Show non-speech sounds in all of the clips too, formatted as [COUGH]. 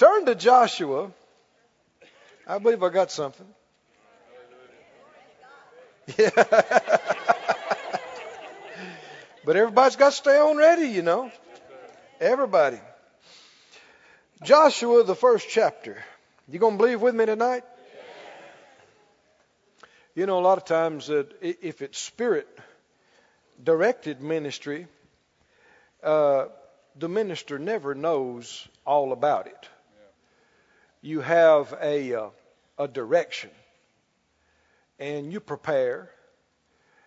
Turn to Joshua. I believe I got something. Yeah. [LAUGHS] but everybody's got to stay on ready, you know. Everybody. Joshua, the first chapter. You going to believe with me tonight? You know, a lot of times that if it's spirit directed ministry, uh, the minister never knows all about it. You have a uh, a direction, and you prepare.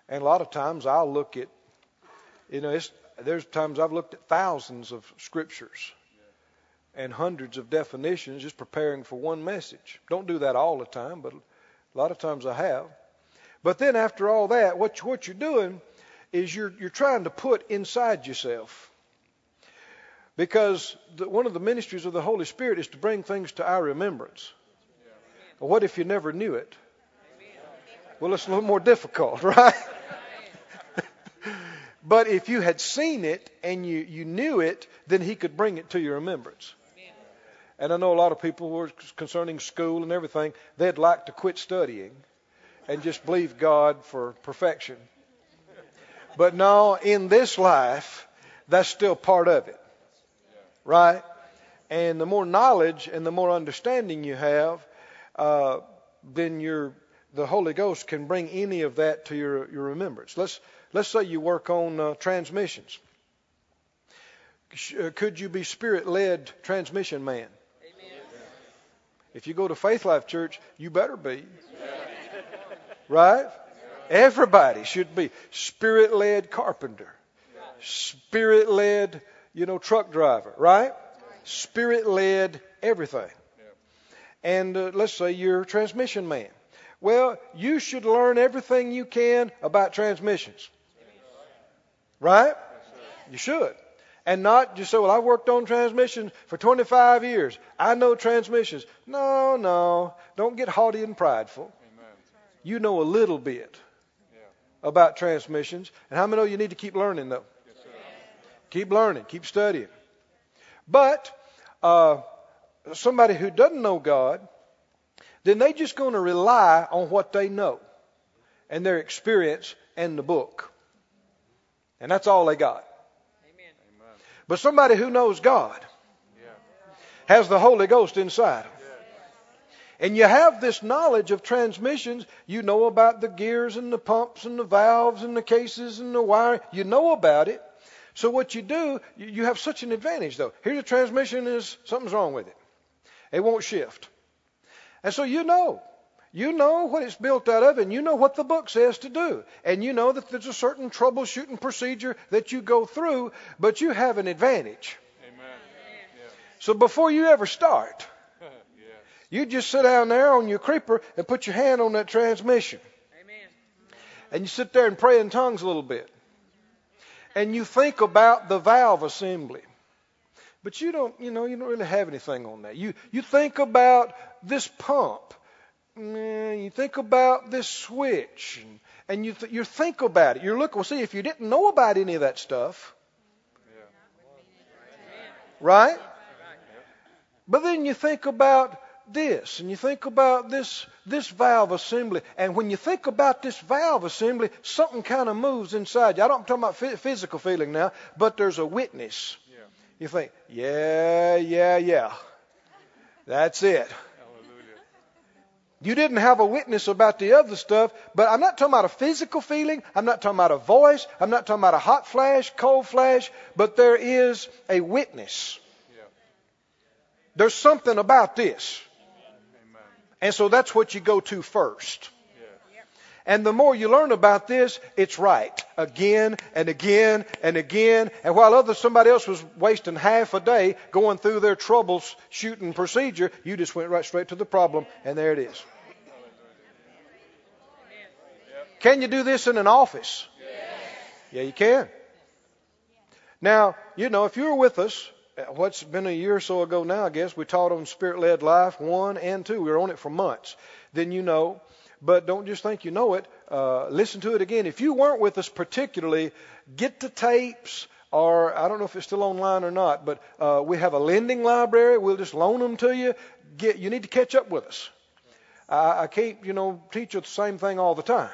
And a lot of times I'll look at, you know, there's times I've looked at thousands of scriptures and hundreds of definitions just preparing for one message. Don't do that all the time, but a lot of times I have. But then after all that, what what you're doing is you're you're trying to put inside yourself. Because the, one of the ministries of the Holy Spirit is to bring things to our remembrance. What if you never knew it? Well, it's a little more difficult, [LAUGHS] right? but if you had seen it and you, you knew it, then he could bring it to your remembrance. And I know a lot of people who are concerning school and everything, they'd like to quit studying and just believe God for perfection. But no, in this life, that's still part of it. Right? And the more knowledge and the more understanding you have, uh, then your the Holy Ghost can bring any of that to your, your remembrance. Let's let's say you work on uh, transmissions. Uh, could you be spirit led transmission man? Amen. If you go to Faith Life Church, you better be. Right? Everybody should be spirit led carpenter, spirit led, you know, truck driver, right? Spirit led everything. And uh, let's say you're a transmission man. Well, you should learn everything you can about transmissions. Right? You should. And not just say, well, I worked on transmissions for 25 years. I know transmissions. No, no. Don't get haughty and prideful you know a little bit about transmissions. And how many know you need to keep learning, though? Keep learning, keep studying. But uh, somebody who doesn't know God, then they're just going to rely on what they know and their experience and the book. And that's all they got. Amen. But somebody who knows God yeah. has the Holy Ghost inside them. And you have this knowledge of transmissions. You know about the gears and the pumps and the valves and the cases and the wiring. You know about it. So what you do, you have such an advantage though. Here's a transmission is something's wrong with it. It won't shift. And so you know. You know what it's built out of, and you know what the book says to do. And you know that there's a certain troubleshooting procedure that you go through, but you have an advantage. Amen. Yeah. So before you ever start, [LAUGHS] you just sit down there on your creeper and put your hand on that transmission. Amen. And you sit there and pray in tongues a little bit. And you think about the valve assembly. But you don't, you know, you don't really have anything on that. You you think about this pump. Mm, you think about this switch, and, and you th- you think about it. You're looking. Well, see, if you didn't know about any of that stuff, right? But then you think about this and you think about this this valve assembly and when you think about this valve assembly something kind of moves inside you. I don't talk about physical feeling now but there's a witness. Yeah. you think yeah yeah yeah. That's it. You didn't have a witness about the other stuff but i'm not talking about a physical feeling. I'm not talking about a voice. I'm not talking about a hot flash cold flash but there is a witness. Yeah. there's something about this and so that's what you go to first. And the more you learn about this, it's right. Again and again and again. And while other somebody else was wasting half a day going through their troubleshooting procedure, you just went right straight to the problem, and there it is. Can you do this in an office? Yeah, you can. Now, you know, if you were with us what's been a year or so ago now, I guess, we taught on spirit led life one and two. We were on it for months. Then you know. But don't just think you know it. Uh, listen to it again. If you weren't with us particularly, get the tapes or I don't know if it's still online or not, but uh, we have a lending library. We'll just loan them to you. Get, you need to catch up with us. I, I can't, you know, teach you the same thing all the time.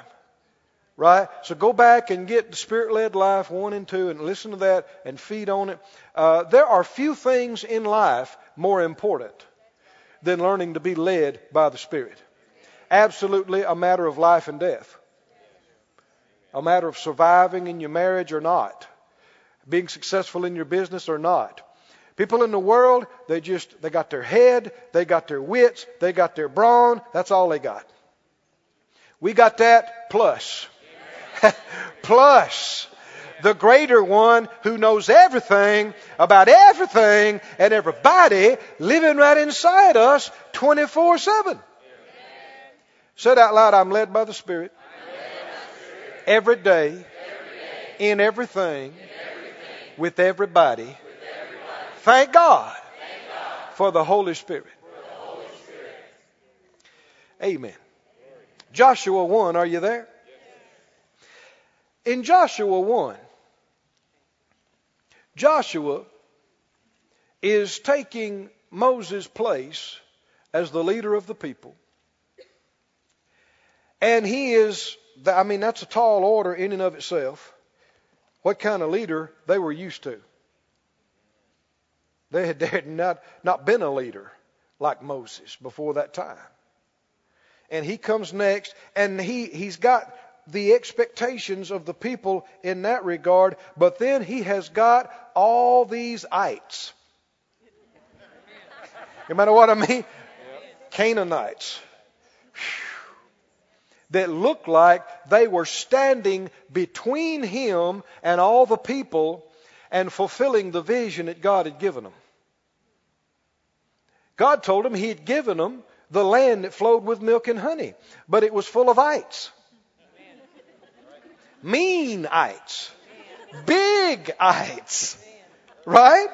Right? So go back and get the Spirit led life one and two and listen to that and feed on it. Uh, there are few things in life more important than learning to be led by the Spirit. Absolutely a matter of life and death. A matter of surviving in your marriage or not. Being successful in your business or not. People in the world, they just, they got their head, they got their wits, they got their brawn, that's all they got. We got that plus. [LAUGHS] plus the greater one who knows everything about everything and everybody living right inside us 24 7. Said out loud, I'm led by the Spirit. Every day, in everything, with everybody. Thank God for the Holy Spirit. Amen. Joshua 1, are you there? In Joshua 1, Joshua is taking Moses' place as the leader of the people. And he is, I mean, that's a tall order in and of itself. What kind of leader they were used to. They had, [LAUGHS] they had not, not been a leader like Moses before that time. And he comes next, and he, he's got the expectations of the people in that regard, but then he has got all these ites. You know what I mean? Yep. Canaanites. That looked like they were standing between him and all the people and fulfilling the vision that God had given them. God told them He had given them the land that flowed with milk and honey, but it was full of ites. Mean ites. Big ites. Right?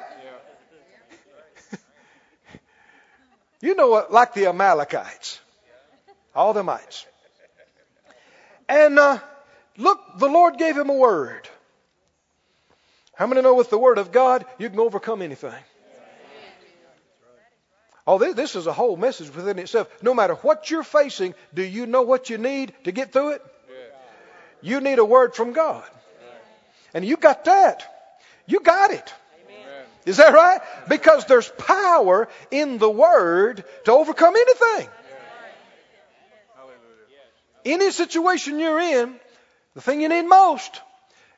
[LAUGHS] you know what? Like the Amalekites. All the mites. And uh, look, the Lord gave him a word. How many know with the word of God, you can overcome anything? Oh, this is a whole message within itself. No matter what you're facing, do you know what you need to get through it? You need a word from God. And you got that. You got it. Is that right? Because there's power in the word to overcome anything. Any situation you're in, the thing you need most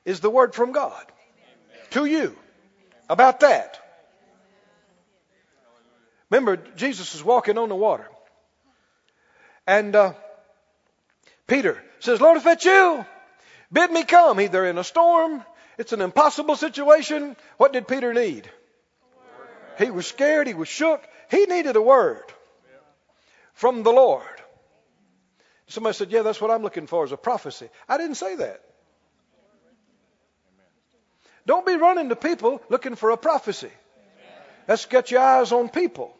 is the word from God to you about that. Remember, Jesus is walking on the water. And uh, Peter says, Lord, if it's you, bid me come. Either in a storm, it's an impossible situation. What did Peter need? He was scared, he was shook. He needed a word from the Lord. Somebody said, Yeah, that's what I'm looking for is a prophecy. I didn't say that. Don't be running to people looking for a prophecy. Let's get your eyes on people.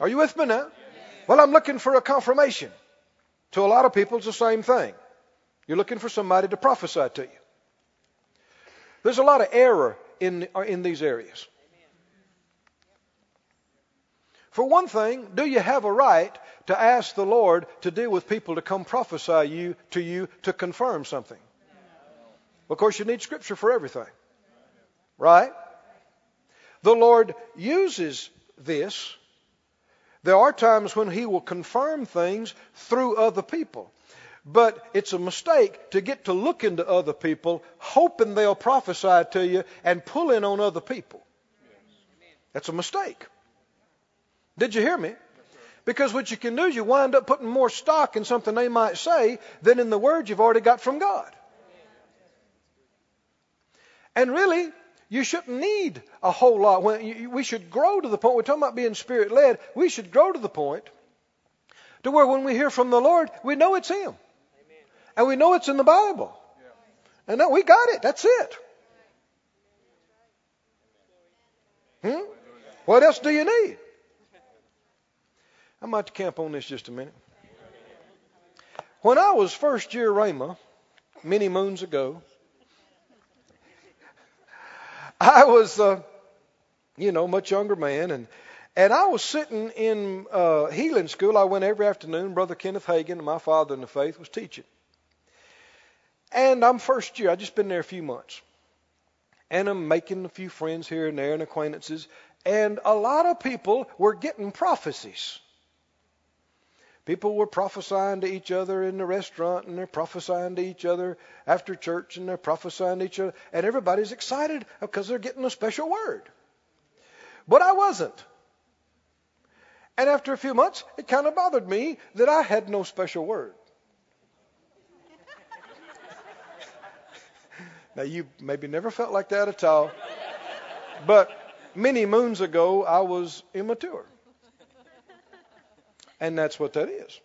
Are you with me now? Well, I'm looking for a confirmation. To a lot of people, it's the same thing. You're looking for somebody to prophesy to you. There's a lot of error in, uh, in these areas. For one thing, do you have a right to ask the Lord to deal with people to come prophesy you to you to confirm something? Of course, you need Scripture for everything. Right? The Lord uses this. There are times when He will confirm things through other people. But it's a mistake to get to look into other people, hoping they'll prophesy to you and pull in on other people. That's a mistake. Did you hear me? Because what you can do is you wind up putting more stock in something they might say than in the word you've already got from God. And really, you shouldn't need a whole lot. we should grow to the point, we're talking about being spirit led, we should grow to the point to where when we hear from the Lord, we know it's Him. And we know it's in the Bible. And no, we got it. That's it. Hmm? What else do you need? I'm about to camp on this just a minute. When I was first year Rhema, many moons ago, I was, uh, you know, much younger man, and and I was sitting in uh, healing school. I went every afternoon. Brother Kenneth Hagin, my father in the faith, was teaching. And I'm first year. I just been there a few months, and I'm making a few friends here and there and acquaintances. And a lot of people were getting prophecies. People were prophesying to each other in the restaurant, and they're prophesying to each other after church, and they're prophesying to each other, and everybody's excited because they're getting a special word. But I wasn't. And after a few months, it kind of bothered me that I had no special word. [LAUGHS] now, you maybe never felt like that at all, but many moons ago, I was immature. And that's what that is.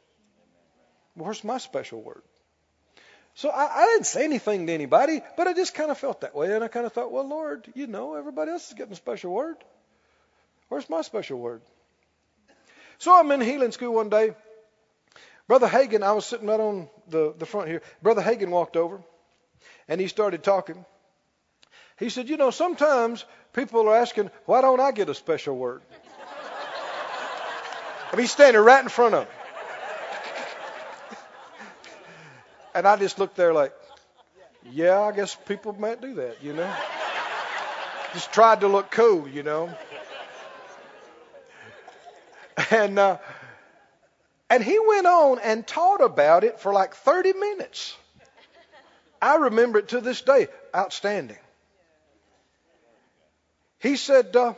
Where's my special word? So I, I, didn't say anything to anybody, but I just kind of felt that way. And I kind of thought, well, Lord, you know, everybody else is getting a special word. Where's my special word? So I'm in healing school one day. Brother Hagin, I was sitting right on the, the front here. Brother Hagin walked over and he started talking. He said, You know, sometimes people are asking, why don't I get a special word? I mean, he's standing right in front of him. And I just looked there like, yeah, I guess people might do that, you know. Just tried to look cool, you know. And uh, and he went on and taught about it for like 30 minutes. I remember it to this day. Outstanding. He said, uh,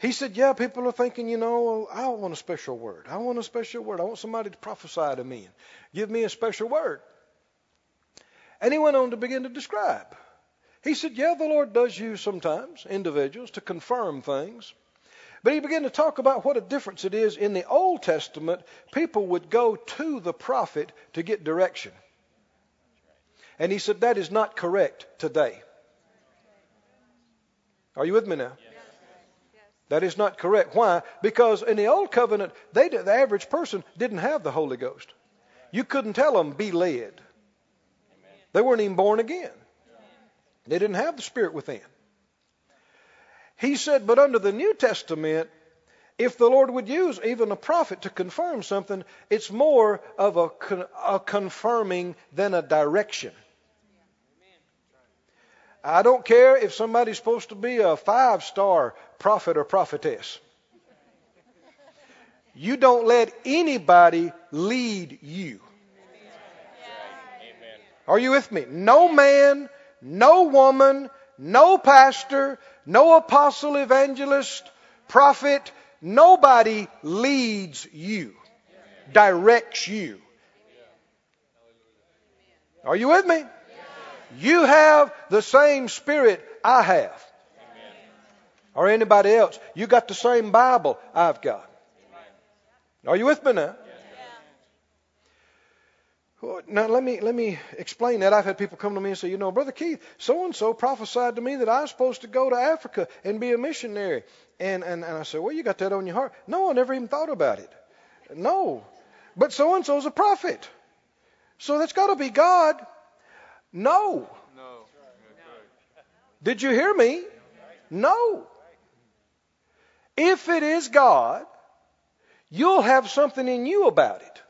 he said, Yeah, people are thinking, you know, I want a special word. I want a special word. I want somebody to prophesy to me and give me a special word. And he went on to begin to describe. He said, Yeah, the Lord does use sometimes individuals to confirm things. But he began to talk about what a difference it is. In the Old Testament, people would go to the prophet to get direction. And he said, That is not correct today. Are you with me now? That is not correct. Why? Because in the old covenant, they, the average person didn't have the Holy Ghost. You couldn't tell them, be led. They weren't even born again. They didn't have the Spirit within. He said, but under the New Testament, if the Lord would use even a prophet to confirm something, it's more of a, a confirming than a direction. I don't care if somebody's supposed to be a five star prophet or prophetess. You don't let anybody lead you. Are you with me? No man, no woman, no pastor, no apostle, evangelist, prophet, nobody leads you, directs you. Are you with me? You have the same spirit I have. Or anybody else. You got the same Bible I've got. Are you with me now? Now let me let me explain that. I've had people come to me and say, you know, Brother Keith, so and so prophesied to me that I was supposed to go to Africa and be a missionary. And and, and I said, Well, you got that on your heart. No, I never even thought about it. No. But so and so's a prophet. So that's gotta be God. No. No. Did you hear me? No. If it is God, you'll have something in you about it.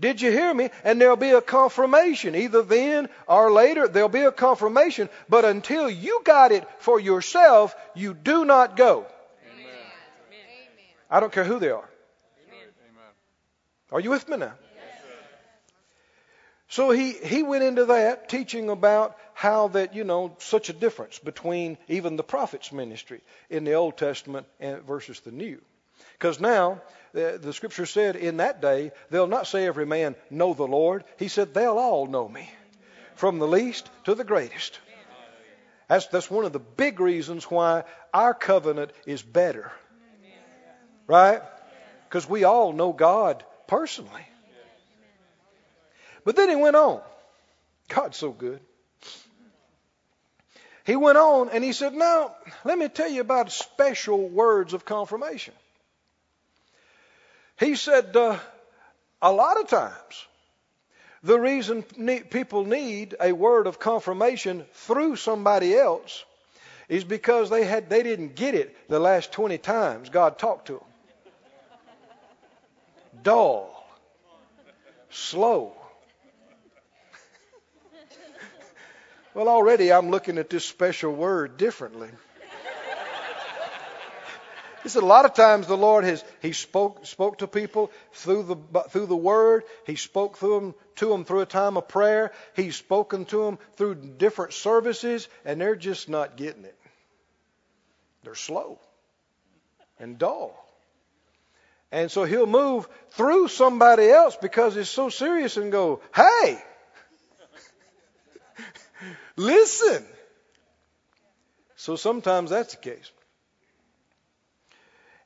Did you hear me? And there'll be a confirmation. Either then or later, there'll be a confirmation. But until you got it for yourself, you do not go. Amen. I don't care who they are. Amen. Are you with me now? So he, he went into that teaching about how that, you know, such a difference between even the prophet's ministry in the Old Testament and versus the New. Because now, the, the scripture said in that day, they'll not say every man know the Lord. He said they'll all know me. From the least to the greatest. That's, that's one of the big reasons why our covenant is better. Right? Because we all know God personally. But then he went on. God's so good. He went on and he said, Now, let me tell you about special words of confirmation. He said, uh, A lot of times The reason people need a word of confirmation through somebody else is because they had they didn't get it the last 20 times God talked to them. Dull, slow. Well, already I'm looking at this special word differently. He said a lot of times the Lord has He spoke spoke to people through the through the Word. He spoke through them to them through a time of prayer. He's spoken to them through different services, and they're just not getting it. They're slow and dull. And so he'll move through somebody else because it's so serious and go, hey, listen. So sometimes that's the case.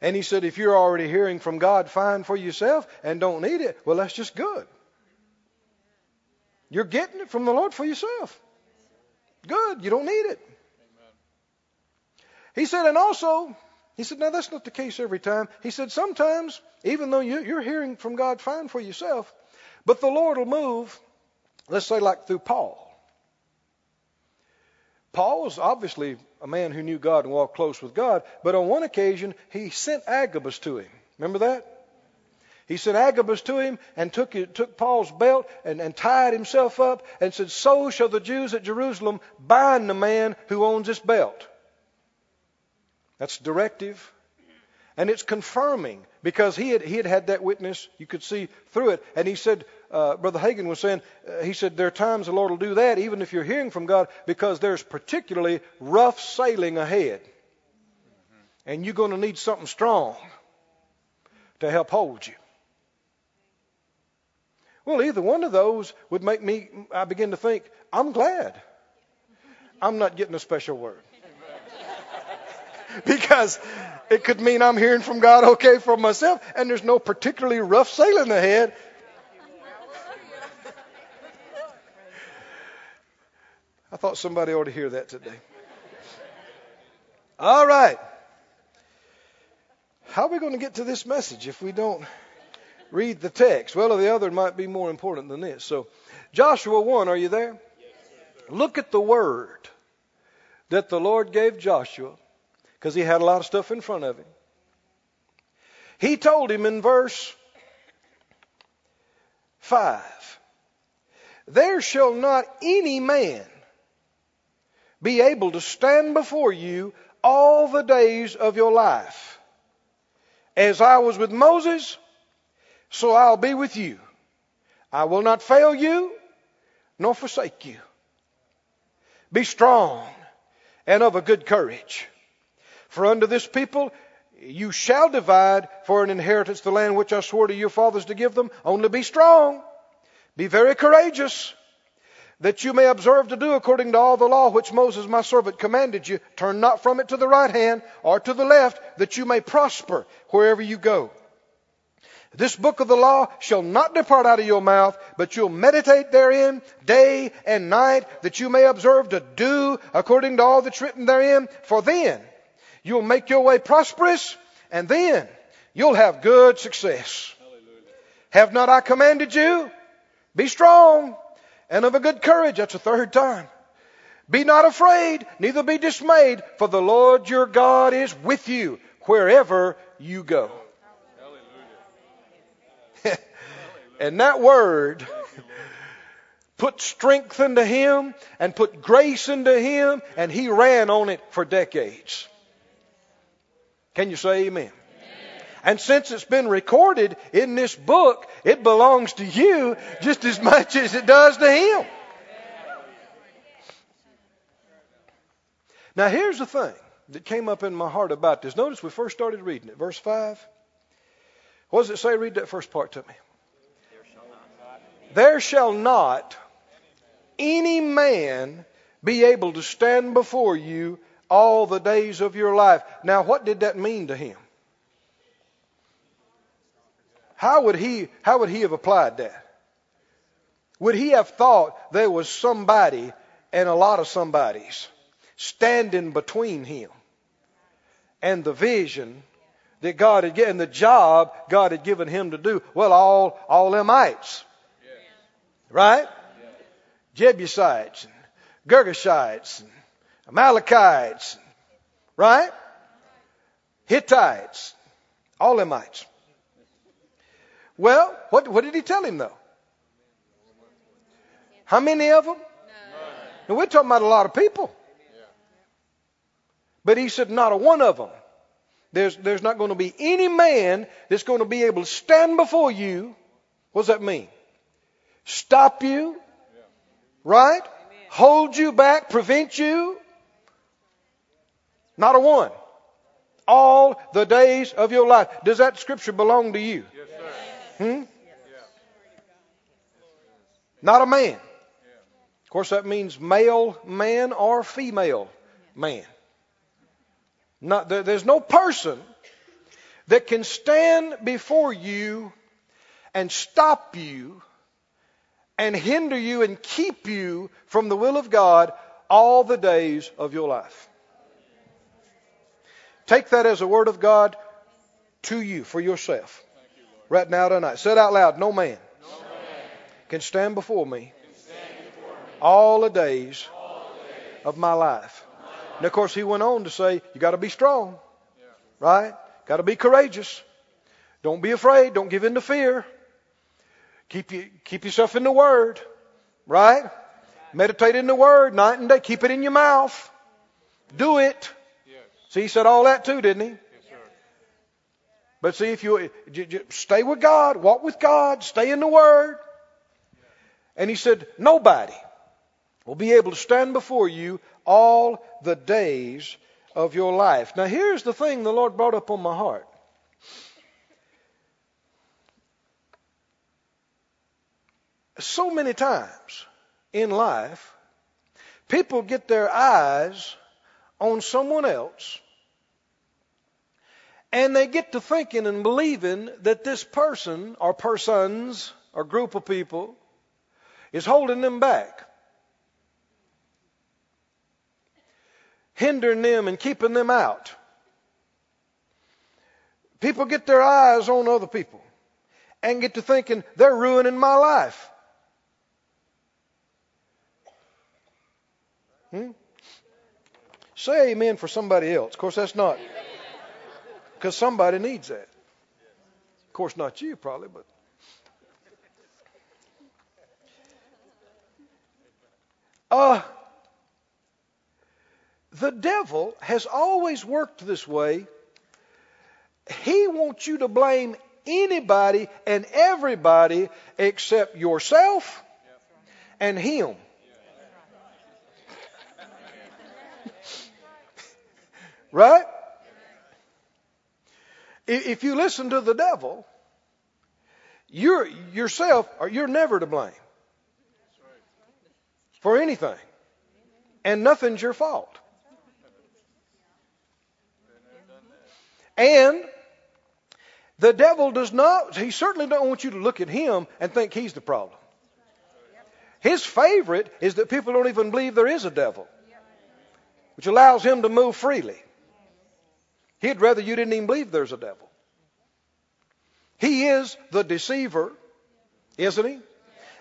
And he said, if you're already hearing from God, fine for yourself and don't need it, well, that's just good. You're getting it from the Lord for yourself. Good. You don't need it. He said, and also, he said, now that's not the case every time. He said, sometimes, even though you, are hearing from God fine for yourself, but the Lord will move, let's say, like through Paul. Paul was obviously a man who knew God and walked close with God, but on one occasion he sent Agabus to him. Remember that? He sent Agabus to him and took, took Paul's belt and, and tied himself up and said, So shall the Jews at Jerusalem bind the man who owns this belt. That's directive. And it's confirming because he had, he had had that witness. You could see through it. And he said, uh, Brother Hagin was saying, uh, he said, there are times the Lord will do that, even if you're hearing from God, because there's particularly rough sailing ahead. And you're going to need something strong to help hold you. Well, either one of those would make me, I begin to think, I'm glad I'm not getting a special word. [LAUGHS] because it could mean I'm hearing from God okay for myself, and there's no particularly rough sailing ahead. I thought somebody ought to hear that today. All right. How are we going to get to this message if we don't read the text? Well, the other might be more important than this. So, Joshua 1, are you there? Look at the word that the Lord gave Joshua because he had a lot of stuff in front of him. He told him in verse 5 There shall not any man be able to stand before you all the days of your life. As I was with Moses, so I'll be with you. I will not fail you nor forsake you. Be strong and of a good courage. For unto this people you shall divide for an inheritance the land which I swore to your fathers to give them. Only be strong. Be very courageous. That you may observe to do according to all the law which Moses my servant commanded you. Turn not from it to the right hand or to the left, that you may prosper wherever you go. This book of the law shall not depart out of your mouth, but you'll meditate therein day and night, that you may observe to do according to all that's written therein. For then You'll make your way prosperous, and then you'll have good success. Hallelujah. Have not I commanded you? Be strong and of a good courage. That's the third time. Be not afraid, neither be dismayed, for the Lord your God is with you wherever you go. [LAUGHS] and that word put strength into him and put grace into him, and he ran on it for decades. Can you say amen? amen? And since it's been recorded in this book, it belongs to you just as much as it does to him. Now, here's the thing that came up in my heart about this. Notice we first started reading it. Verse 5. What does it say? Read that first part to me. There shall not any man be able to stand before you all the days of your life. Now, what did that mean to him? How would he, how would he have applied that? Would he have thought there was somebody and a lot of somebodies standing between him and the vision that God had given, the job God had given him to do? Well, all, all them ites. Right? Jebusites and Girgashites and Amalekites, right? Hittites, all Emites. Well, what, what did he tell him though? How many of them? And we're talking about a lot of people. But he said, not a one of them. There's, there's not going to be any man that's going to be able to stand before you. What does that mean? Stop you, right? Hold you back, prevent you. Not a one. All the days of your life. Does that scripture belong to you? Yes, sir. Hmm? Not a man. Of course, that means male man or female man. Not, there, there's no person that can stand before you and stop you and hinder you and keep you from the will of God all the days of your life. Take that as a word of God to you for yourself. Right now tonight. Say it out loud. No man, can stand before me all the days of my life. And of course, he went on to say, you got to be strong, right? Got to be courageous. Don't be afraid. Don't give in to fear. Keep you, keep yourself in the Word, right? Meditate in the Word night and day. Keep it in your mouth. Do it. See, he said all that too, didn't he? Yes, sir. But see, if you stay with God, walk with God, stay in the Word. And he said, nobody will be able to stand before you all the days of your life. Now, here's the thing the Lord brought up on my heart. So many times in life, people get their eyes on someone else and they get to thinking and believing that this person or persons or group of people is holding them back, hindering them and keeping them out. People get their eyes on other people and get to thinking they're ruining my life. Hmm? Say amen for somebody else. Of course, that's not because somebody needs that. Of course, not you, probably, but. Uh, the devil has always worked this way. He wants you to blame anybody and everybody except yourself and him. Right? If you listen to the devil, you're yourself or you're never to blame for anything. And nothing's your fault. And the devil does not, he certainly don't want you to look at him and think he's the problem. His favorite is that people don't even believe there is a devil, which allows him to move freely. He'd rather you didn't even believe there's a devil. He is the deceiver, isn't he?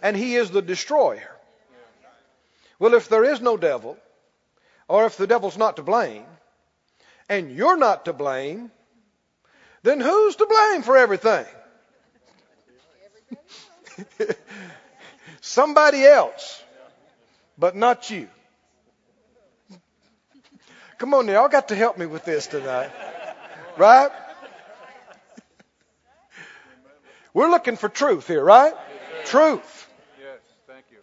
And he is the destroyer. Well, if there is no devil, or if the devil's not to blame, and you're not to blame, then who's to blame for everything? [LAUGHS] Somebody else, but not you. Come on, y'all got to help me with this tonight. Right? We're looking for truth here, right? Truth. Yes, thank you.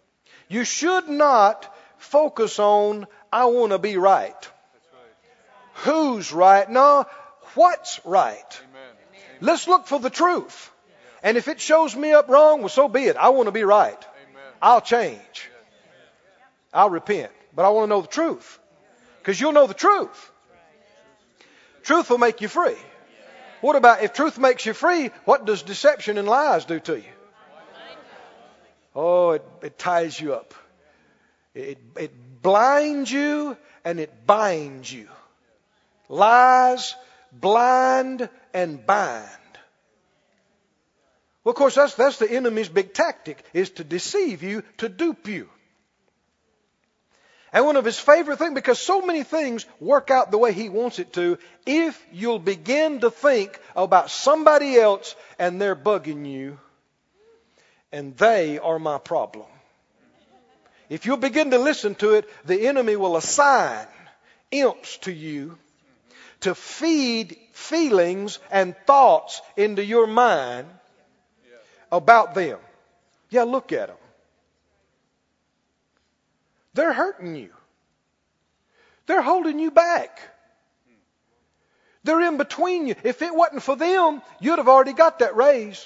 You should not focus on, I want to be right. That's right. Who's right? No, what's right? Amen. Let's look for the truth. And if it shows me up wrong, well, so be it. I want to be right. Amen. I'll change. I'll repent. But I want to know the truth. Because you'll know the truth. Truth will make you free. What about if truth makes you free, what does deception and lies do to you? Oh, it, it ties you up. It, it blinds you and it binds you. Lies blind and bind. Well, of course, that's, that's the enemy's big tactic, is to deceive you, to dupe you. And one of his favorite things, because so many things work out the way he wants it to, if you'll begin to think about somebody else and they're bugging you, and they are my problem. If you'll begin to listen to it, the enemy will assign imps to you to feed feelings and thoughts into your mind about them. Yeah, look at them. They're hurting you. They're holding you back. They're in between you. If it wasn't for them, you'd have already got that raise.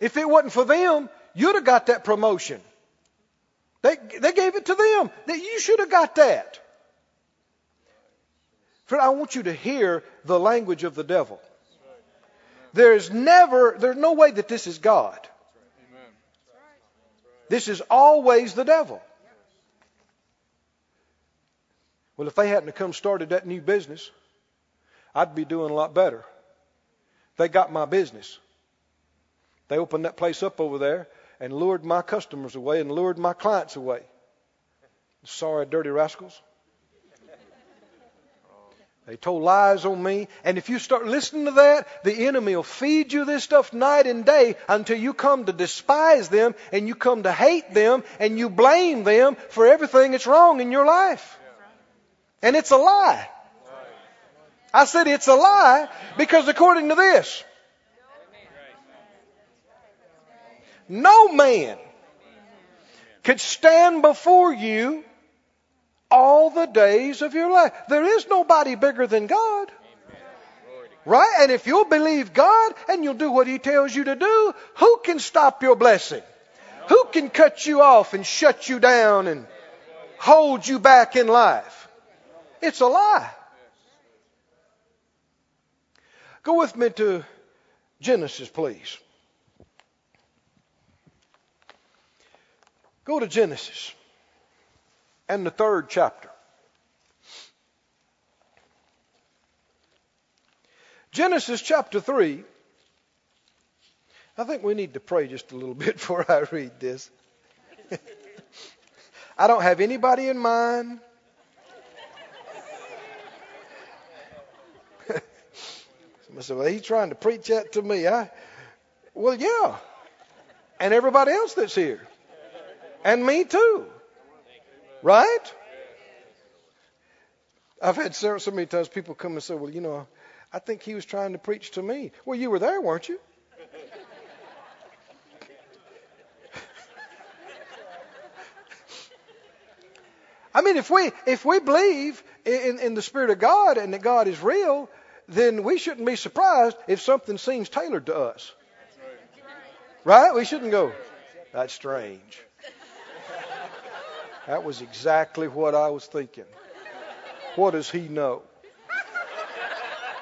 If it wasn't for them, you'd have got that promotion. They, they gave it to them. That you should have got that. Friend, I want you to hear the language of the devil. There is never, there's no way that this is God. This is always the devil. Well, if they hadn't come started that new business, I'd be doing a lot better. They got my business. They opened that place up over there and lured my customers away and lured my clients away. Sorry, dirty rascals. They told lies on me. And if you start listening to that, the enemy will feed you this stuff night and day until you come to despise them and you come to hate them and you blame them for everything that's wrong in your life. And it's a lie. I said it's a lie because according to this, No man could stand before you all the days of your life. There is nobody bigger than God. Right? And if you'll believe God and you'll do what He tells you to do, who can stop your blessing? Who can cut you off and shut you down and hold you back in life? It's a lie. Go with me to Genesis, please. Go to Genesis and the third chapter. Genesis chapter 3. I think we need to pray just a little [LAUGHS] bit before I read this. [LAUGHS] I don't have anybody in mind. Somebody said, Well, he's trying to preach that to me. I, well, yeah. And everybody else that's here. And me too. Right? I've had so, so many times people come and say, well, you know, I think he was trying to preach to me. Well, you were there, weren't you? I mean, if we if we believe in, in the Spirit of God and that God is real, then we shouldn't be surprised if something seems tailored to us. Right? We shouldn't go, that's strange. That was exactly what I was thinking. What does he know?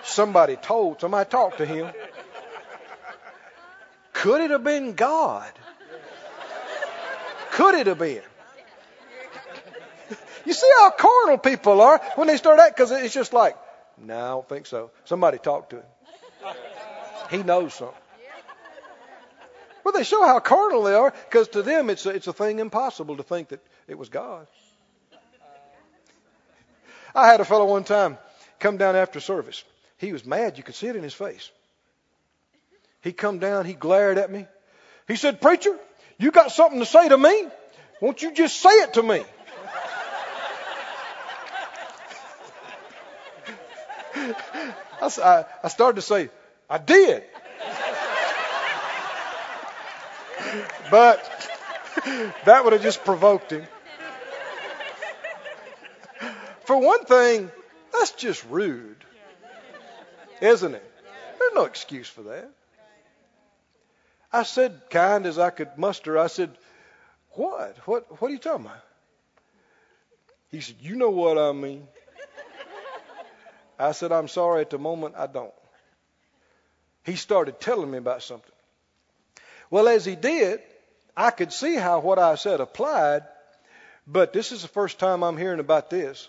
Somebody told, somebody talked to him. Could it have been God? Could it have been? You see how carnal people are when they start that because it's just like, no, I don't think so. Somebody talked to him. He knows something. Well, they show how carnal they are because to them it's a, it's a thing impossible to think that it was God. I had a fellow one time come down after service. He was mad. You could see it in his face. He come down. He glared at me. He said, "Preacher, you got something to say to me? Won't you just say it to me?" [LAUGHS] I, I started to say, "I did," but that would have just provoked him. For one thing, that's just rude. Isn't it? There's no excuse for that. I said, kind as I could muster, I said, What? What what are you talking about? He said, You know what I mean. I said, I'm sorry at the moment I don't. He started telling me about something. Well, as he did, I could see how what I said applied, but this is the first time I'm hearing about this.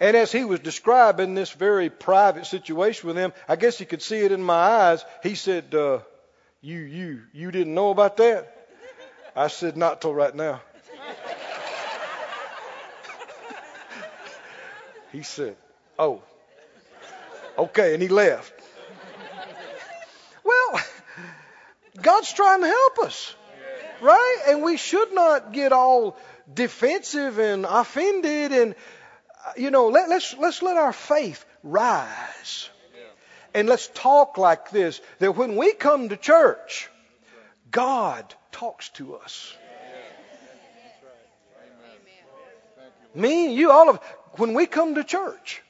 And as he was describing this very private situation with him, I guess he could see it in my eyes. He said, uh, "You, you, you didn't know about that?" I said, "Not till right now." [LAUGHS] he said, "Oh, okay," and he left. Well, God's trying to help us, right? And we should not get all defensive and offended and uh, you know, let, let's, let's let our faith rise. And let's talk like this that when we come to church, God talks to us. Me, and you, all of when we come to church,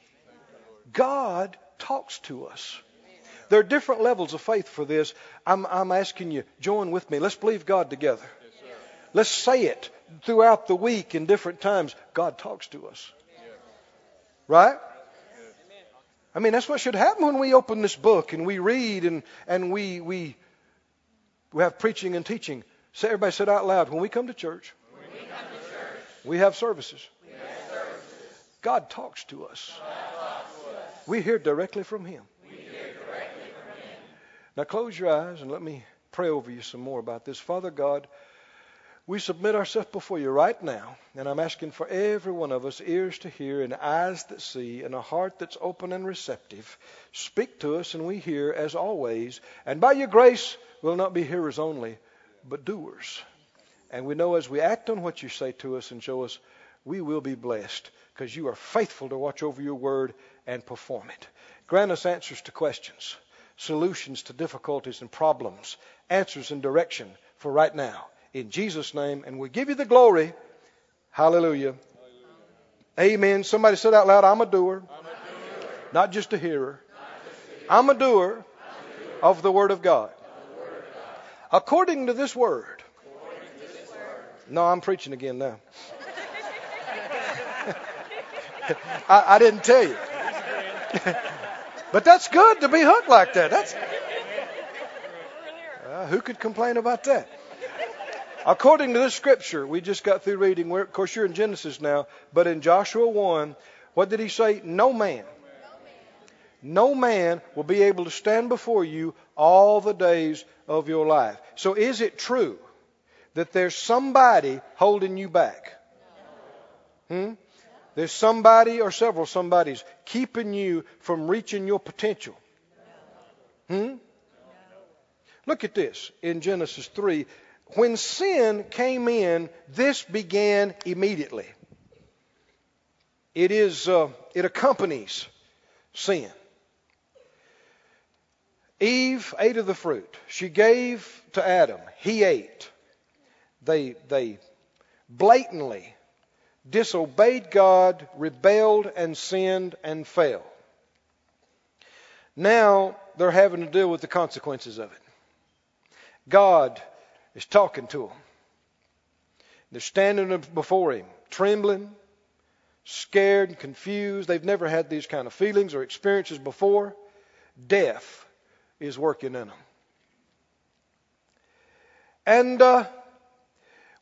God talks to us. There are different levels of faith for this. I'm, I'm asking you, join with me. Let's believe God together. Let's say it throughout the week in different times. God talks to us. Right? I mean, that's what should happen when we open this book and we read and, and we, we, we have preaching and teaching. Say, everybody said out loud, when we come to church, we, to church, we, have services. we have services. God talks to us. Talks to us. We hear directly from Him. Now close your eyes and let me pray over you some more about this. Father God, we submit ourselves before you right now, and I'm asking for every one of us ears to hear and eyes that see and a heart that's open and receptive. Speak to us, and we hear as always. And by your grace, we'll not be hearers only, but doers. And we know as we act on what you say to us and show us, we will be blessed because you are faithful to watch over your word and perform it. Grant us answers to questions, solutions to difficulties and problems, answers and direction for right now in Jesus' name, and we give you the glory. Hallelujah. Hallelujah. Amen. Somebody said out loud, I'm a doer, I'm a doer. Not, just a hearer. I'm a doer, of the Word of God. According to this Word. No, I'm preaching again now. [LAUGHS] I, I, didn't tell you. [LAUGHS] but that's good to be hooked like that. That's uh, who could complain about that? According to this scripture, we just got through reading, of course, you're in Genesis now, but in Joshua 1, what did he say? No man. No man will be able to stand before you all the days of your life. So is it true that there's somebody holding you back? Hmm? There's somebody or several somebodies keeping you from reaching your potential. Hmm? Look at this in Genesis 3 when sin came in, this began immediately. It is, uh, it accompanies sin. Eve ate of the fruit. She gave to Adam. He ate. They, they blatantly disobeyed God, rebelled and sinned and fell. Now they're having to deal with the consequences of it. God is talking to them. They're standing before him, trembling, scared, and confused. They've never had these kind of feelings or experiences before. Death is working in them. And uh,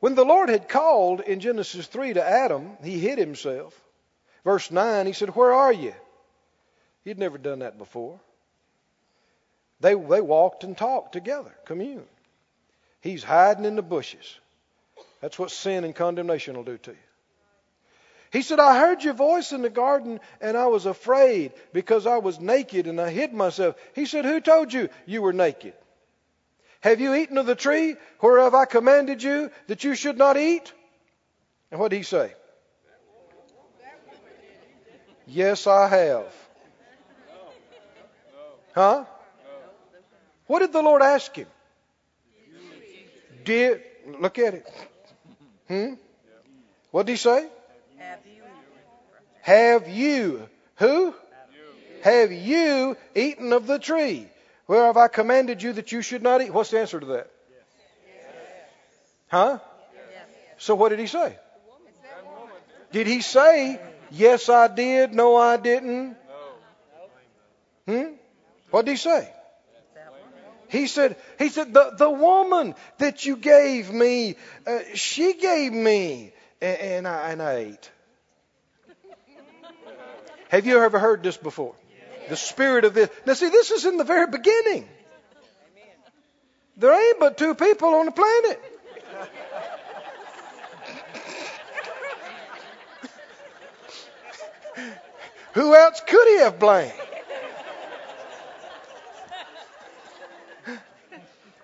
when the Lord had called in Genesis 3 to Adam, he hid himself. Verse 9, he said, Where are you? He'd never done that before. They, they walked and talked together, communed. He's hiding in the bushes. That's what sin and condemnation will do to you. He said, I heard your voice in the garden and I was afraid because I was naked and I hid myself. He said, Who told you you were naked? Have you eaten of the tree whereof I commanded you that you should not eat? And what did he say? Yes, I have. Huh? What did the Lord ask him? Did look at it. Hmm? What did he say? Have you? Have you? Who? Have you eaten of the tree? Where have I commanded you that you should not eat? What's the answer to that? Huh? So what did he say? Did he say, yes, I did, no, I didn't? No. Hmm? What did he say? He said, he said, the, the woman that you gave me, uh, she gave me, and, and, I, and I ate. Have you ever heard this before? The spirit of this. Now, see, this is in the very beginning. There ain't but two people on the planet. Who else could he have blamed?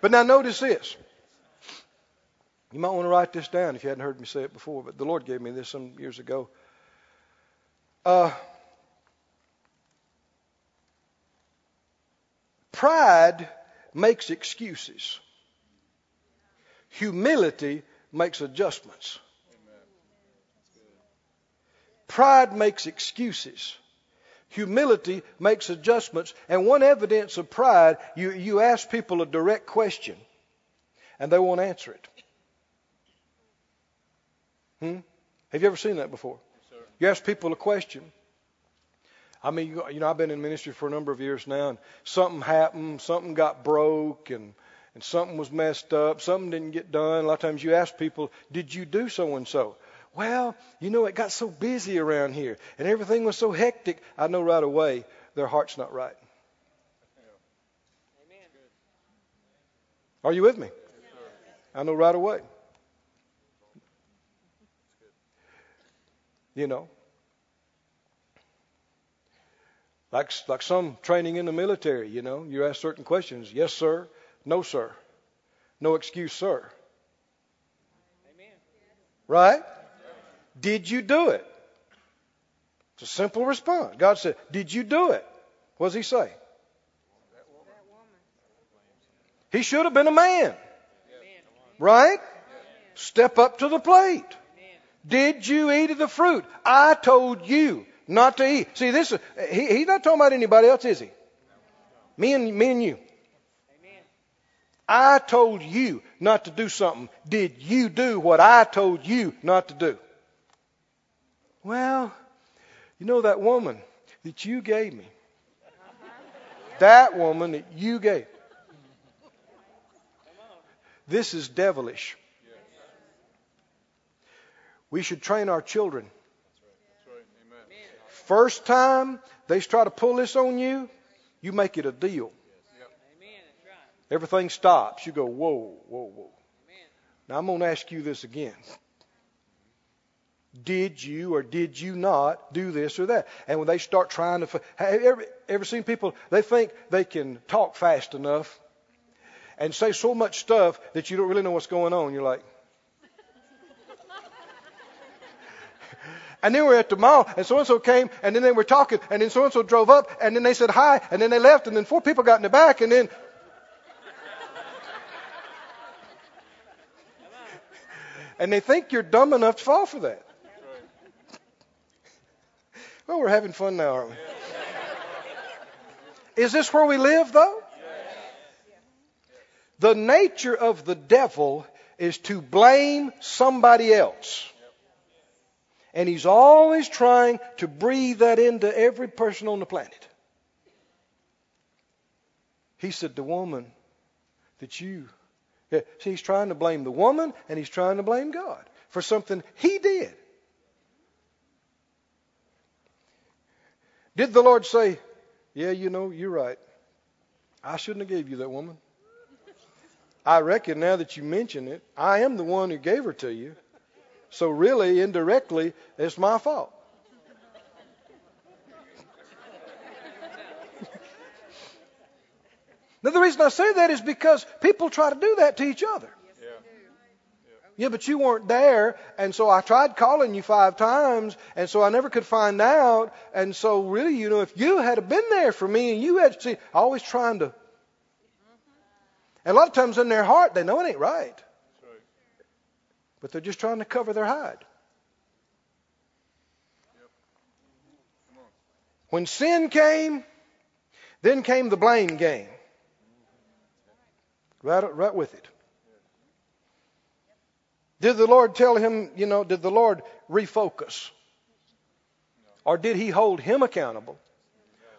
But now notice this. You might want to write this down if you hadn't heard me say it before, but the Lord gave me this some years ago. Uh, pride makes excuses. Humility makes adjustments. Pride makes excuses. Humility makes adjustments. And one evidence of pride, you, you ask people a direct question and they won't answer it. Hmm? Have you ever seen that before? Yes, you ask people a question. I mean, you, you know, I've been in ministry for a number of years now, and something happened, something got broke, and and something was messed up, something didn't get done. A lot of times you ask people, "Did you do so and so?" Well, you know, it got so busy around here, and everything was so hectic. I know right away their heart's not right. Are you with me? I know right away. You know, like like some training in the military. You know, you ask certain questions. Yes, sir. No, sir. No excuse, sir. Amen. Right? Did you do it? It's a simple response. God said, Did you do it? What does he say? That woman. He should have been a man. Amen. Right? Step up to the plate. Did you eat of the fruit? I told you not to eat. See, this is, he, he's not talking about anybody else, is he? Me and, me and you. Amen. I told you not to do something. Did you do what I told you not to do? Well, you know that woman that you gave me. That woman that you gave. This is devilish. We should train our children. First time they try to pull this on you, you make it a deal. Everything stops. You go, whoa, whoa, whoa. Now I'm going to ask you this again. Did you or did you not do this or that? And when they start trying to, have you ever, ever seen people? They think they can talk fast enough and say so much stuff that you don't really know what's going on. You're like, And then we're at the mall, and so and so came, and then they were talking, and then so and so drove up, and then they said hi, and then they left, and then four people got in the back, and then. [LAUGHS] and they think you're dumb enough to fall for that. Well, we're having fun now, aren't we? Is this where we live, though? The nature of the devil is to blame somebody else. And he's always trying to breathe that into every person on the planet. He said, The woman that you. Yeah, see, he's trying to blame the woman and he's trying to blame God for something he did. Did the Lord say, Yeah, you know, you're right. I shouldn't have gave you that woman. I reckon now that you mention it, I am the one who gave her to you. So really, indirectly, it's my fault. [LAUGHS] now, the reason I say that is because people try to do that to each other. Yeah. Yeah, but you weren't there, and so I tried calling you five times, and so I never could find out. And so, really, you know, if you had been there for me and you had see, always trying to. And a lot of times in their heart, they know it ain't right. But they're just trying to cover their hide. When sin came, then came the blame game. Right, right with it. Did the Lord tell him, you know, did the Lord refocus? Or did he hold him accountable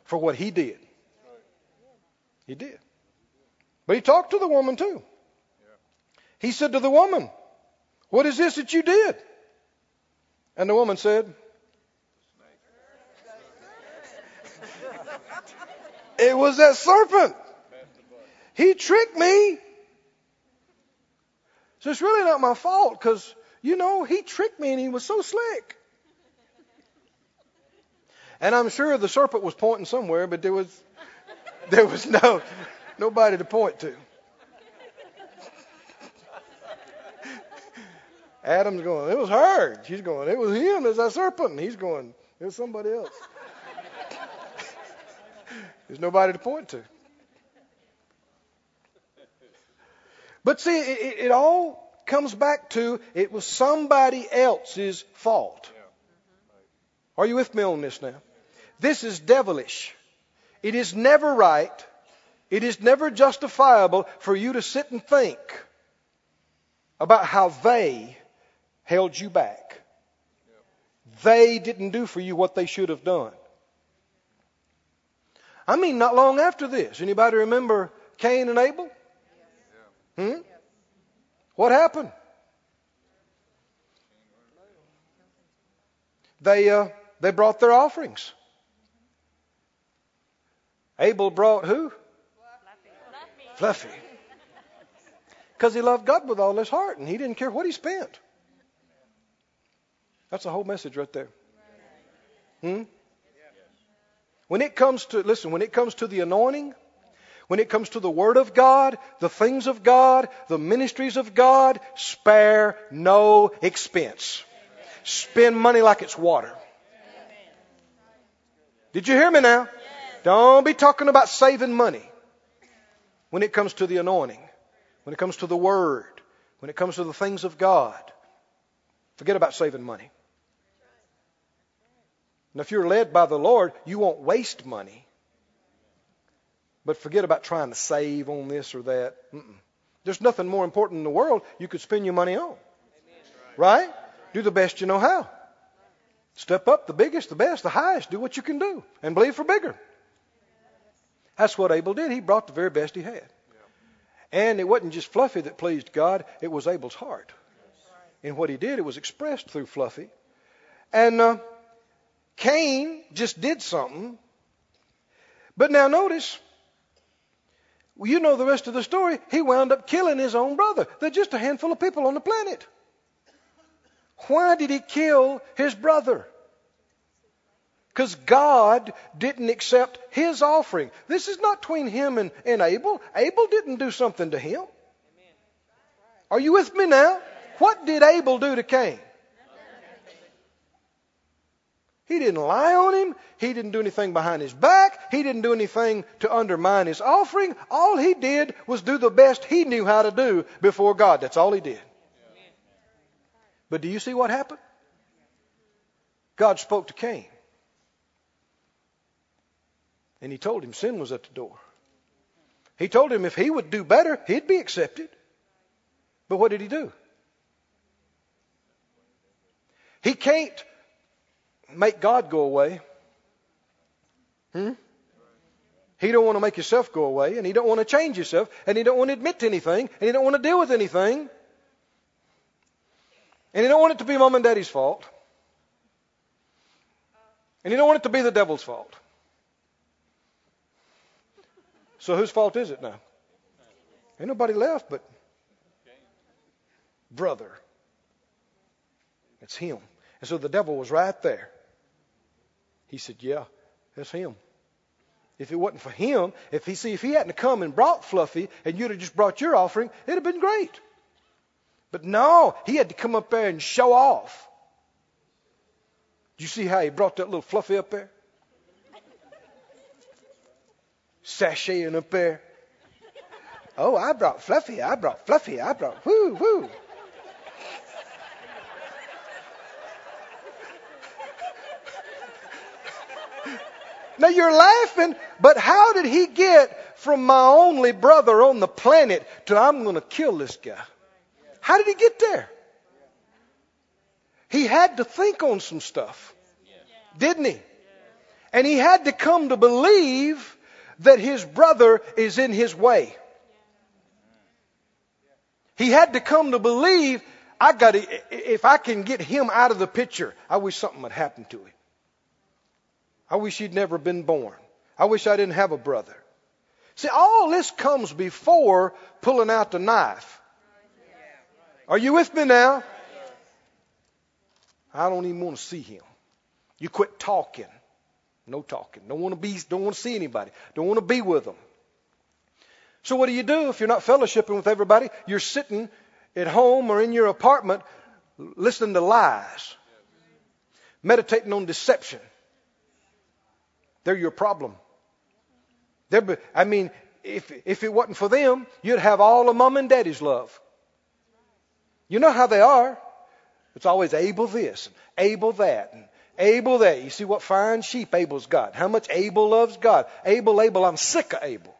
for what he did? He did. But he talked to the woman too. He said to the woman, What is this that you did? And the woman said, It was that serpent. He tricked me. So it's really not my fault because, you know, he tricked me and he was so slick. And I'm sure the serpent was pointing somewhere, but there was [LAUGHS] there was no nobody to point to. Adam's going, it was her. She's going, it was him. It's that serpent. And he's going, it was somebody else. [LAUGHS] There's nobody to point to. But see, it, it, all comes back to it was somebody else's fault. Are you with me on this now? This is devilish. It is never right. It is never justifiable for you to sit and think about how they held you back. They didn't do for you what they should have done. I mean, not long after this. Anybody remember Cain and Abel? Hmm? What happened? They uh, they brought their offerings. Abel brought who? Fluffy. Because he loved God with all his heart and he didn't care what he spent. That's the whole message right there. Hmm? When it comes to, listen, when it comes to the anointing, when it comes to the Word of God, the things of God, the ministries of God, spare no expense. Spend money like it's water. Did you hear me now? Don't be talking about saving money when it comes to the anointing, when it comes to the Word, when it comes to the things of God. Forget about saving money. Now, if you're led by the Lord, you won't waste money. But forget about trying to save on this or that. Mm-mm. There's nothing more important in the world you could spend your money on. Right? Do the best you know how. Step up the biggest, the best, the highest. Do what you can do and believe for bigger. That's what Abel did. He brought the very best he had. And it wasn't just Fluffy that pleased God, it was Abel's heart. In what he did, it was expressed through Fluffy. And uh, Cain just did something. But now notice, you know the rest of the story. He wound up killing his own brother. There's just a handful of people on the planet. Why did he kill his brother? Because God didn't accept his offering. This is not between him and, and Abel. Abel didn't do something to him. Are you with me now? What did Abel do to Cain? He didn't lie on him. He didn't do anything behind his back. He didn't do anything to undermine his offering. All he did was do the best he knew how to do before God. That's all he did. But do you see what happened? God spoke to Cain. And he told him sin was at the door. He told him if he would do better, he'd be accepted. But what did he do? He can't make God go away. Hmm? He don't want to make himself go away, and he don't want to change himself, and he don't want to admit to anything, and he don't want to deal with anything. And he don't want it to be mom and daddy's fault. And he don't want it to be the devil's fault. So whose fault is it now? Ain't nobody left but brother. It's him. And so the devil was right there. He said, Yeah, that's him. If it wasn't for him, if he see if he hadn't come and brought Fluffy and you'd have just brought your offering, it'd have been great. But no, he had to come up there and show off. Do you see how he brought that little Fluffy up there? sashaying up there. Oh, I brought Fluffy. I brought Fluffy. I brought whoo whoo. Now you're laughing, but how did he get from my only brother on the planet to I'm going to kill this guy? How did he get there? He had to think on some stuff, didn't he? And he had to come to believe that his brother is in his way. He had to come to believe, I got to, if I can get him out of the picture, I wish something would happen to him. I wish he'd never been born. I wish I didn't have a brother. See, all this comes before pulling out the knife. Are you with me now? I don't even want to see him. You quit talking. No talking. Don't want to be. Don't want to see anybody. Don't want to be with them. So what do you do if you're not fellowshipping with everybody? You're sitting at home or in your apartment listening to lies, meditating on deception. They're your problem. They're, I mean, if, if it wasn't for them, you'd have all of mom and daddy's love. You know how they are. It's always Abel this and Abel that and Abel that. You see what fine sheep Abel's got. How much Abel loves God. Abel, Abel, I'm sick of Abel.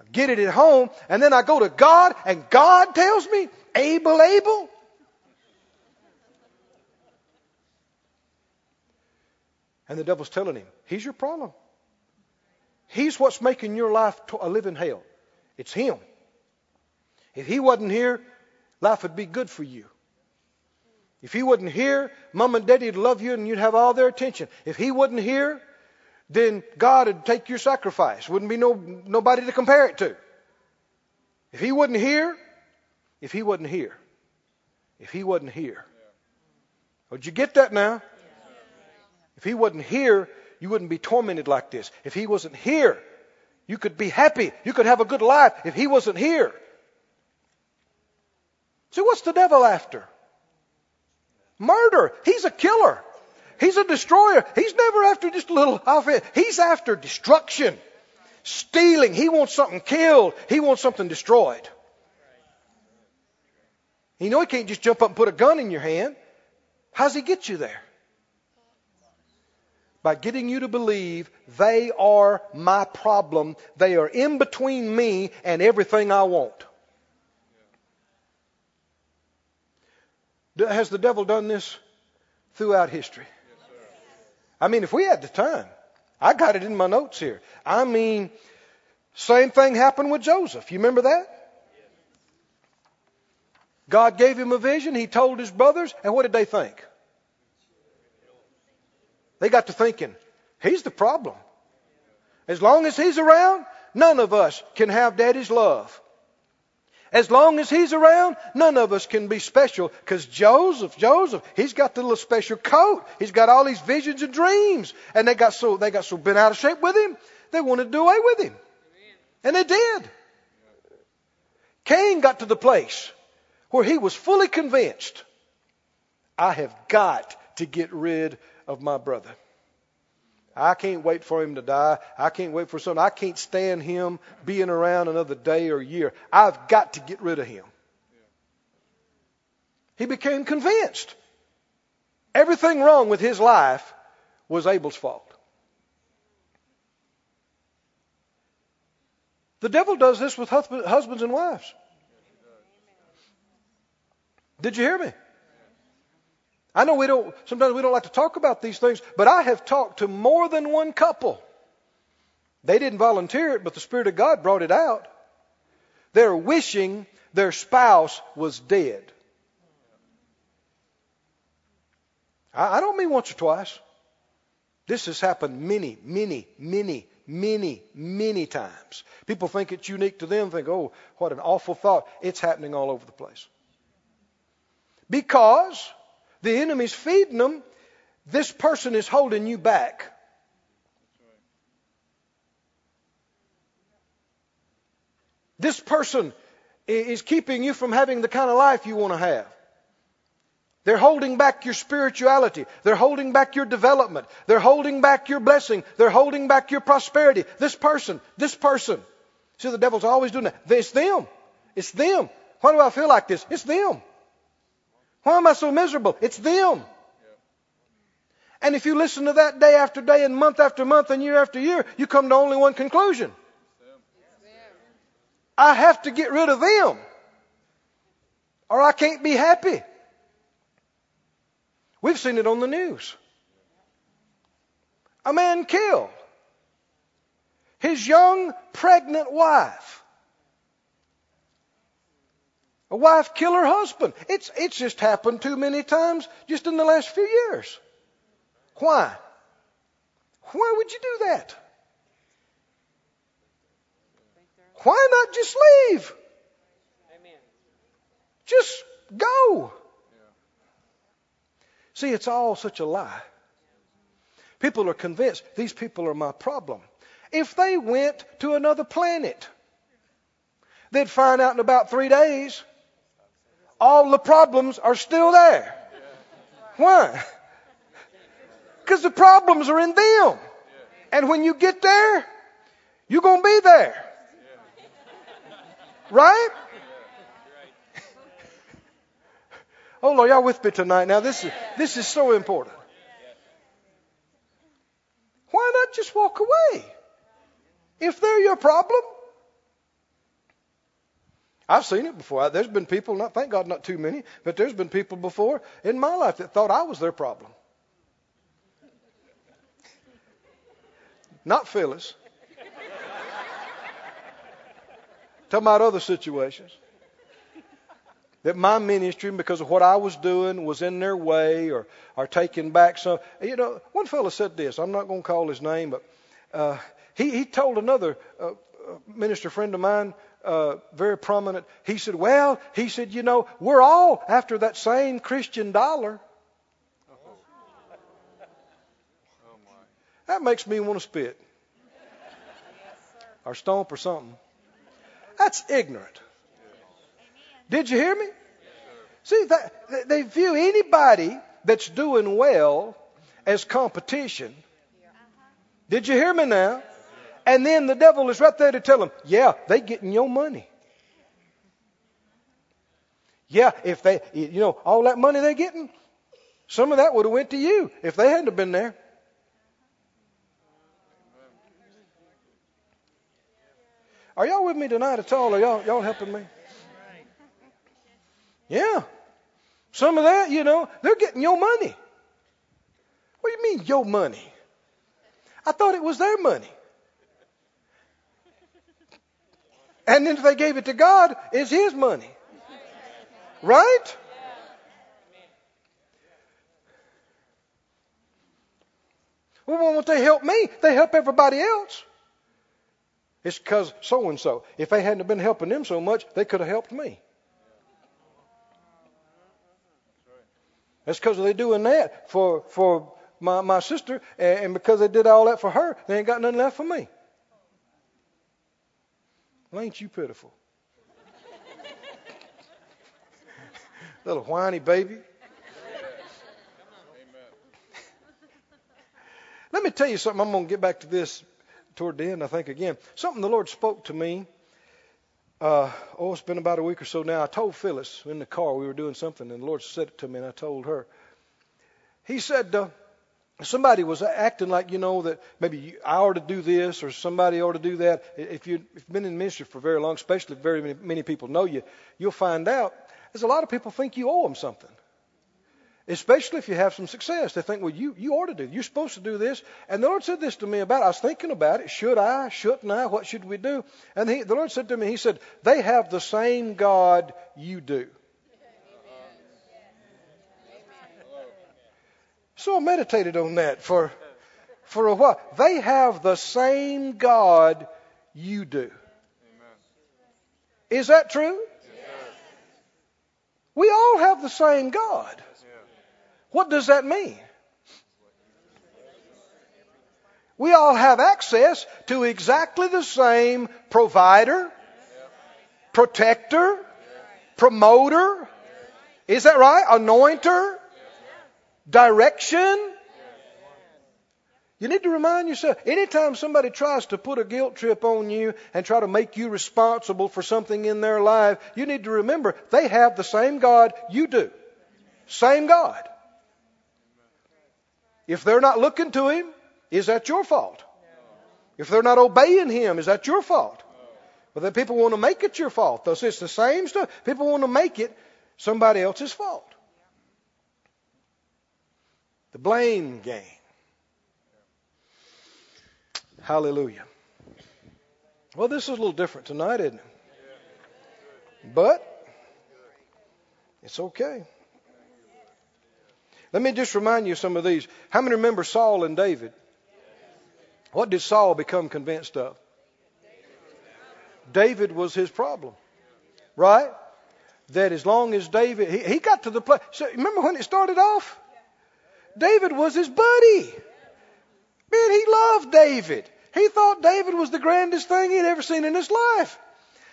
I get it at home and then I go to God and God tells me, Abel, Abel. And the devil's telling him, he's your problem. He's what's making your life a living hell. It's him. If he wasn't here, life would be good for you. If he wasn't here, mom and daddy would love you and you'd have all their attention. If he wasn't here, then God would take your sacrifice. Wouldn't be no, nobody to compare it to. If he wasn't here, if he wasn't here, if he wasn't here. Did you get that now? If he wasn't here, you wouldn't be tormented like this. If he wasn't here, you could be happy. You could have a good life if he wasn't here. So what's the devil after? Murder. He's a killer. He's a destroyer. He's never after just a little outfit. He's after destruction. Stealing. He wants something killed. He wants something destroyed. You know he can't just jump up and put a gun in your hand. How's he get you there? By getting you to believe they are my problem. They are in between me and everything I want. Has the devil done this throughout history? I mean, if we had the time, I got it in my notes here. I mean, same thing happened with Joseph. You remember that? God gave him a vision. He told his brothers, and what did they think? They got to thinking, he's the problem. As long as he's around, none of us can have daddy's love. As long as he's around, none of us can be special because Joseph, Joseph, he's got the little special coat. He's got all these visions and dreams. And they got so, they got so bent out of shape with him, they wanted to do away with him. And they did. Cain got to the place where he was fully convinced, I have got to get rid of my brother. I can't wait for him to die. I can't wait for something. I can't stand him being around another day or year. I've got to get rid of him. He became convinced. Everything wrong with his life was Abel's fault. The devil does this with husbands and wives. Did you hear me? I know we don't, sometimes we don't like to talk about these things, but I have talked to more than one couple. They didn't volunteer it, but the Spirit of God brought it out. They're wishing their spouse was dead. I, I don't mean once or twice. This has happened many, many, many, many, many times. People think it's unique to them, think, oh, what an awful thought. It's happening all over the place. Because the enemy's feeding them. This person is holding you back. This person is keeping you from having the kind of life you want to have. They're holding back your spirituality. They're holding back your development. They're holding back your blessing. They're holding back your prosperity. This person, this person. See, the devil's always doing that. It's them. It's them. Why do I feel like this? It's them. Why am I so miserable? It's them. And if you listen to that day after day and month after month and year after year, you come to only one conclusion. I have to get rid of them or I can't be happy. We've seen it on the news. A man killed his young pregnant wife. A wife kill her husband. It's, it's just happened too many times just in the last few years. Why? Why would you do that? Why not just leave? Amen. Just go. See, it's all such a lie. People are convinced these people are my problem. If they went to another planet, they'd find out in about three days all the problems are still there. Why? Because the problems are in them. And when you get there, you're going to be there. Right? [LAUGHS] Oh Lord, y'all with me tonight? Now this is this is so important. Why not just walk away? If they're your problem. I've seen it before. There's been people, not thank God not too many, but there's been people before in my life that thought I was their problem. Not Phyllis. Talking about other situations. That my ministry, because of what I was doing, was in their way or, or taking back some. You know, one fellow said this. I'm not going to call his name, but uh, he, he told another uh, minister friend of mine, uh, very prominent. He said, Well, he said, you know, we're all after that same Christian dollar. That makes me want to spit or stomp or something. That's ignorant. Did you hear me? See, that, they view anybody that's doing well as competition. Did you hear me now? And then the devil is right there to tell them, yeah, they getting your money. Yeah, if they, you know, all that money they're getting, some of that would have went to you if they hadn't have been there. Are y'all with me tonight at all? Are y'all, y'all helping me? Yeah. Some of that, you know, they're getting your money. What do you mean, your money? I thought it was their money. And then if they gave it to God, it's His money. Right? Well, won't they help me? They help everybody else. It's because so and so. If they hadn't been helping them so much, they could have helped me. That's because they're doing that for for my, my sister, and because they did all that for her, they ain't got nothing left for me. Well, ain't you pitiful? [LAUGHS] Little whiny baby. [LAUGHS] Let me tell you something. I'm going to get back to this toward the end, I think, again. Something the Lord spoke to me. Uh, oh, it's been about a week or so now. I told Phyllis in the car we were doing something, and the Lord said it to me, and I told her. He said, uh, somebody was acting like you know that maybe you, I ought to do this or somebody ought to do that. If, you, you've been in ministry for very long, especially if very many, many people know you, you'll find out there's a lot of people think you owe them something. Especially if you have some success, they think, well, you you ought to do. You're supposed to do this. And the Lord said this to me about. It. I was thinking about it. Should I? Shouldn't I? What should we do? And he, the Lord said to me, He said, they have the same God you do. So I meditated on that for, for a while. They have the same God you do. Is that true? We all have the same God. What does that mean? We all have access to exactly the same provider, protector, promoter. Is that right? Anointer, direction. You need to remind yourself anytime somebody tries to put a guilt trip on you and try to make you responsible for something in their life, you need to remember they have the same God you do. Same God. If they're not looking to Him, is that your fault? If they're not obeying Him, is that your fault? But then people want to make it your fault. Though it's the same stuff. People want to make it somebody else's fault. The blame game. Hallelujah. Well, this is a little different tonight, isn't it? But it's okay. Let me just remind you some of these. How many remember Saul and David? What did Saul become convinced of? David was his problem. Right? That as long as David, he, he got to the place. So remember when it started off? David was his buddy. Man, he loved David. He thought David was the grandest thing he'd ever seen in his life.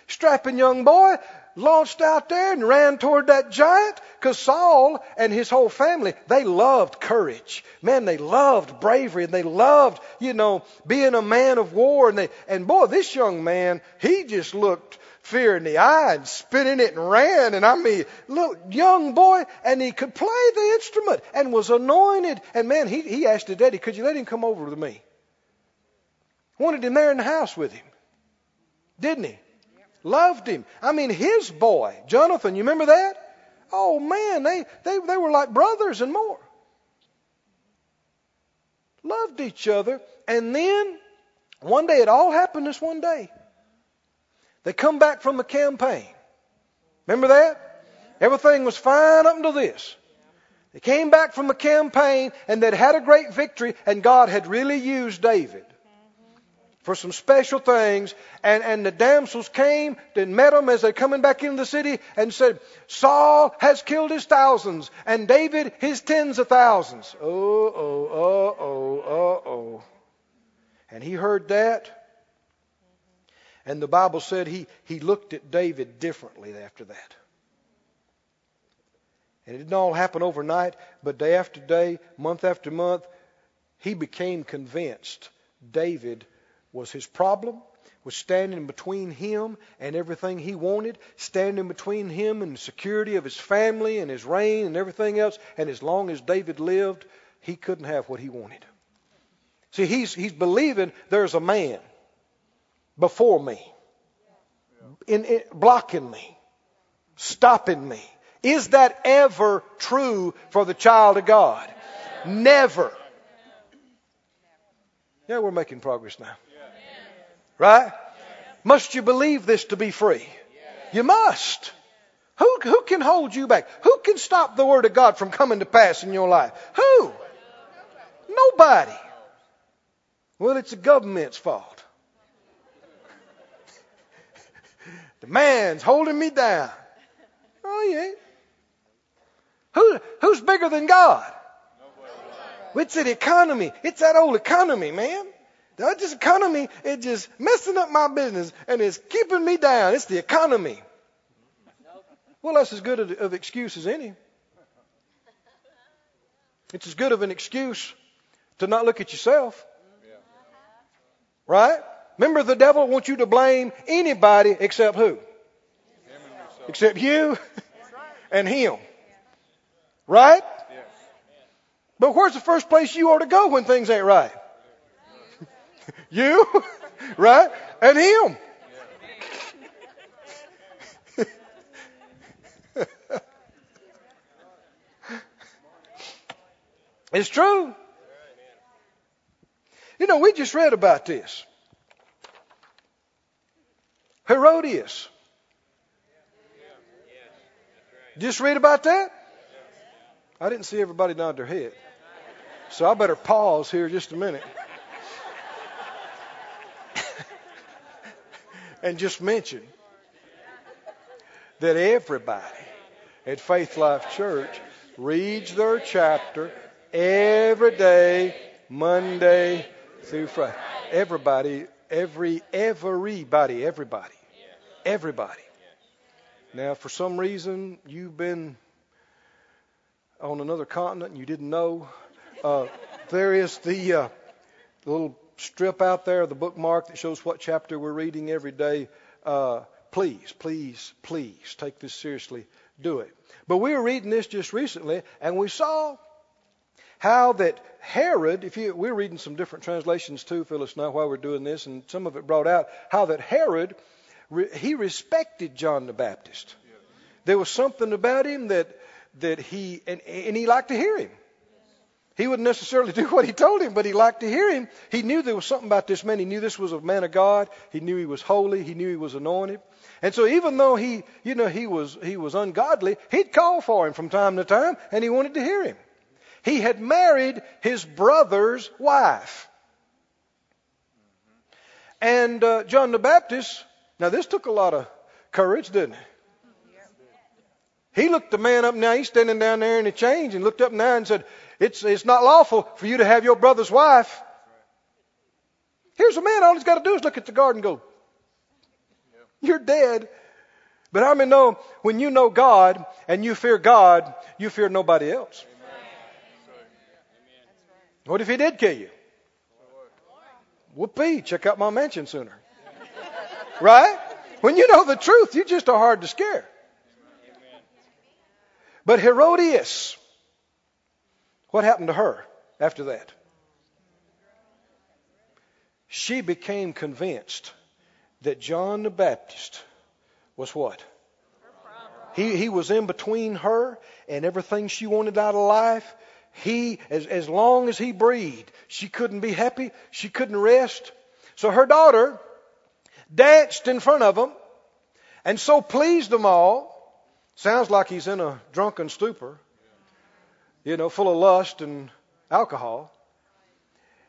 Strapping young boy, launched out there and ran toward that giant because Saul and his whole family, they loved courage. Man, they loved bravery and they loved, you know, being a man of war. And they, and boy, this young man, he just looked fear in the eye and spinning it and ran. And I mean, little young boy, and he could play the instrument and was anointed. And man, he, he asked his daddy, could you let him come over with me? Wanted him there in the house with him. Didn't he? Loved him. I mean, his boy, Jonathan, you remember that? Oh man, they, they, they were like brothers and more. Loved each other. And then, one day, it all happened this one day. They come back from the campaign. Remember that? Everything was fine up until this. They came back from the campaign and they'd had a great victory and God had really used David for some special things. And, and the damsels came and met them as they're coming back into the city and said, Saul has killed his thousands and David his tens of thousands. Oh, oh, oh, oh, oh. And he heard that. And the Bible said he, he looked at David differently after that. And it didn't all happen overnight, but day after day, month after month, he became convinced David was his problem, was standing between him and everything he wanted, standing between him and the security of his family and his reign and everything else. And as long as David lived, he couldn't have what he wanted. See, he's, he's believing there's a man before me, in, in, blocking me, stopping me. Is that ever true for the child of God? Never. Yeah, we're making progress now. Right? Must you believe this to be free? You must. Who, who can hold you back? Who can stop the Word of God from coming to pass in your life? Who? Nobody. Well, it's the government's fault. The man's holding me down. Oh, yeah. Who, who's bigger than God? It's the economy. It's that old economy, man. That just economy is just messing up my business and it's keeping me down. It's the economy. Well, that's as good of excuse as any. It's as good of an excuse to not look at yourself. Right? Remember, the devil wants you to blame anybody except who? Except you [LAUGHS] and him. Right? But where's the first place you ought to go when things ain't right? [LAUGHS] You, [LAUGHS] right? And him. it's true. You know, we just read about this. Herodias. Just read about that? I didn't see everybody nod their head. So I better pause here just a minute. [LAUGHS] and just mention that everybody at Faith Life Church reads their chapter every day, Monday through Friday. Everybody, every, everybody, everybody, everybody. Now, for some reason, you've been on another continent and you didn't know. Uh, there is the uh, little strip out there, the bookmark that shows what chapter we're reading every day. Uh, please, please, please take this seriously. Do it. But we were reading this just recently, and we saw how that Herod, if you, we're reading some different translations too, Phyllis now while we're doing this, and some of it brought out how that Herod, he respected John the Baptist. There was something about him that that he and, and he liked to hear him. He wouldn't necessarily [LAUGHS] do what he told him, but he liked to hear him. He knew there was something about this man. He knew this was a man of God. He knew he was holy. He knew he was anointed. And so even though he, you know, he was, he was ungodly, he'd call for him from time to time and he wanted to hear him. He had married his brother's wife. And uh, John the Baptist, now this took a lot of courage, didn't it? He looked the man up now, he's standing down there in the change and looked up now and said, it's, it's not lawful for you to have your brother's wife. Here's a man, all he's got to do is look at the garden and go, You're dead. But I mean, know when you know God and you fear God, you fear nobody else? What if he did kill you? Whoopee, check out my mansion sooner. Right? When you know the truth, you just are hard to scare. But Herodias, what happened to her after that? She became convinced that John the Baptist was what? He, he was in between her and everything she wanted out of life. He, as, as long as he breathed, she couldn't be happy. She couldn't rest. So her daughter danced in front of him and so pleased them all. Sounds like he's in a drunken stupor, you know, full of lust and alcohol.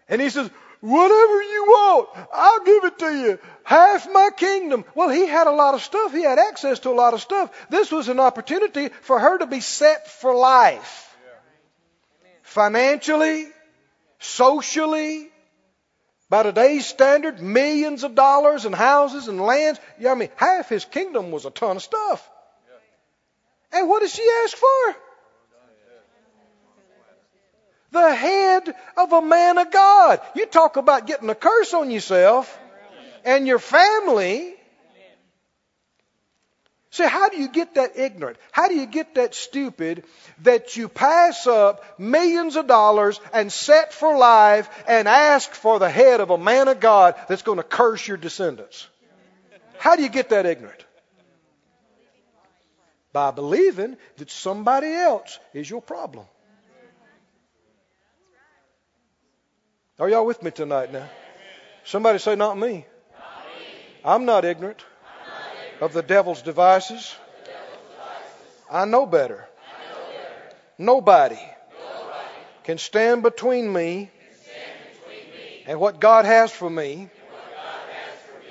And he says, Whatever you want, I'll give it to you. Half my kingdom. Well, he had a lot of stuff. He had access to a lot of stuff. This was an opportunity for her to be set for life. Financially, socially, by today's standard, millions of dollars and houses and lands. Yeah, I mean, half his kingdom was a ton of stuff. And what did she ask for? the head of a man of God. You talk about getting a curse on yourself and your family. See, how do you get that ignorant? How do you get that stupid that you pass up millions of dollars and set for life and ask for the head of a man of God that's going to curse your descendants? How do you get that ignorant? By believing that somebody else is your problem. Are y'all with me tonight now? Somebody say, Not me. I'm not ignorant of the devil's devices. I know better. Nobody can stand between me and what God has for me.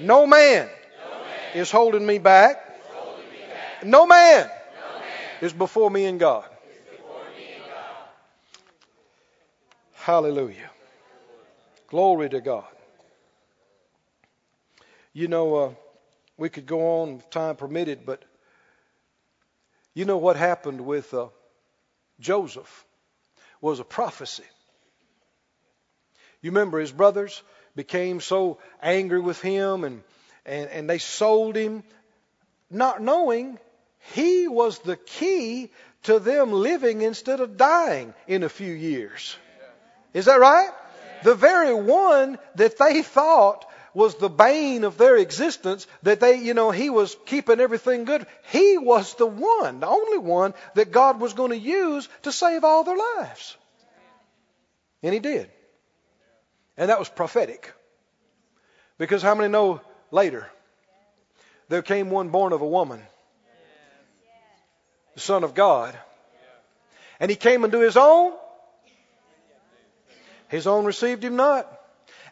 No man is holding me back. No man is before me in God. Hallelujah. Glory to God. You know, uh, we could go on if time permitted, but you know what happened with uh, Joseph was a prophecy. You remember his brothers became so angry with him and, and, and they sold him, not knowing he was the key to them living instead of dying in a few years. Is that right? the very one that they thought was the bane of their existence, that they, you know, he was keeping everything good. He was the one, the only one that God was going to use to save all their lives. And he did. And that was prophetic. Because how many know later there came one born of a woman, the Son of God, and he came unto his own, his own received him not.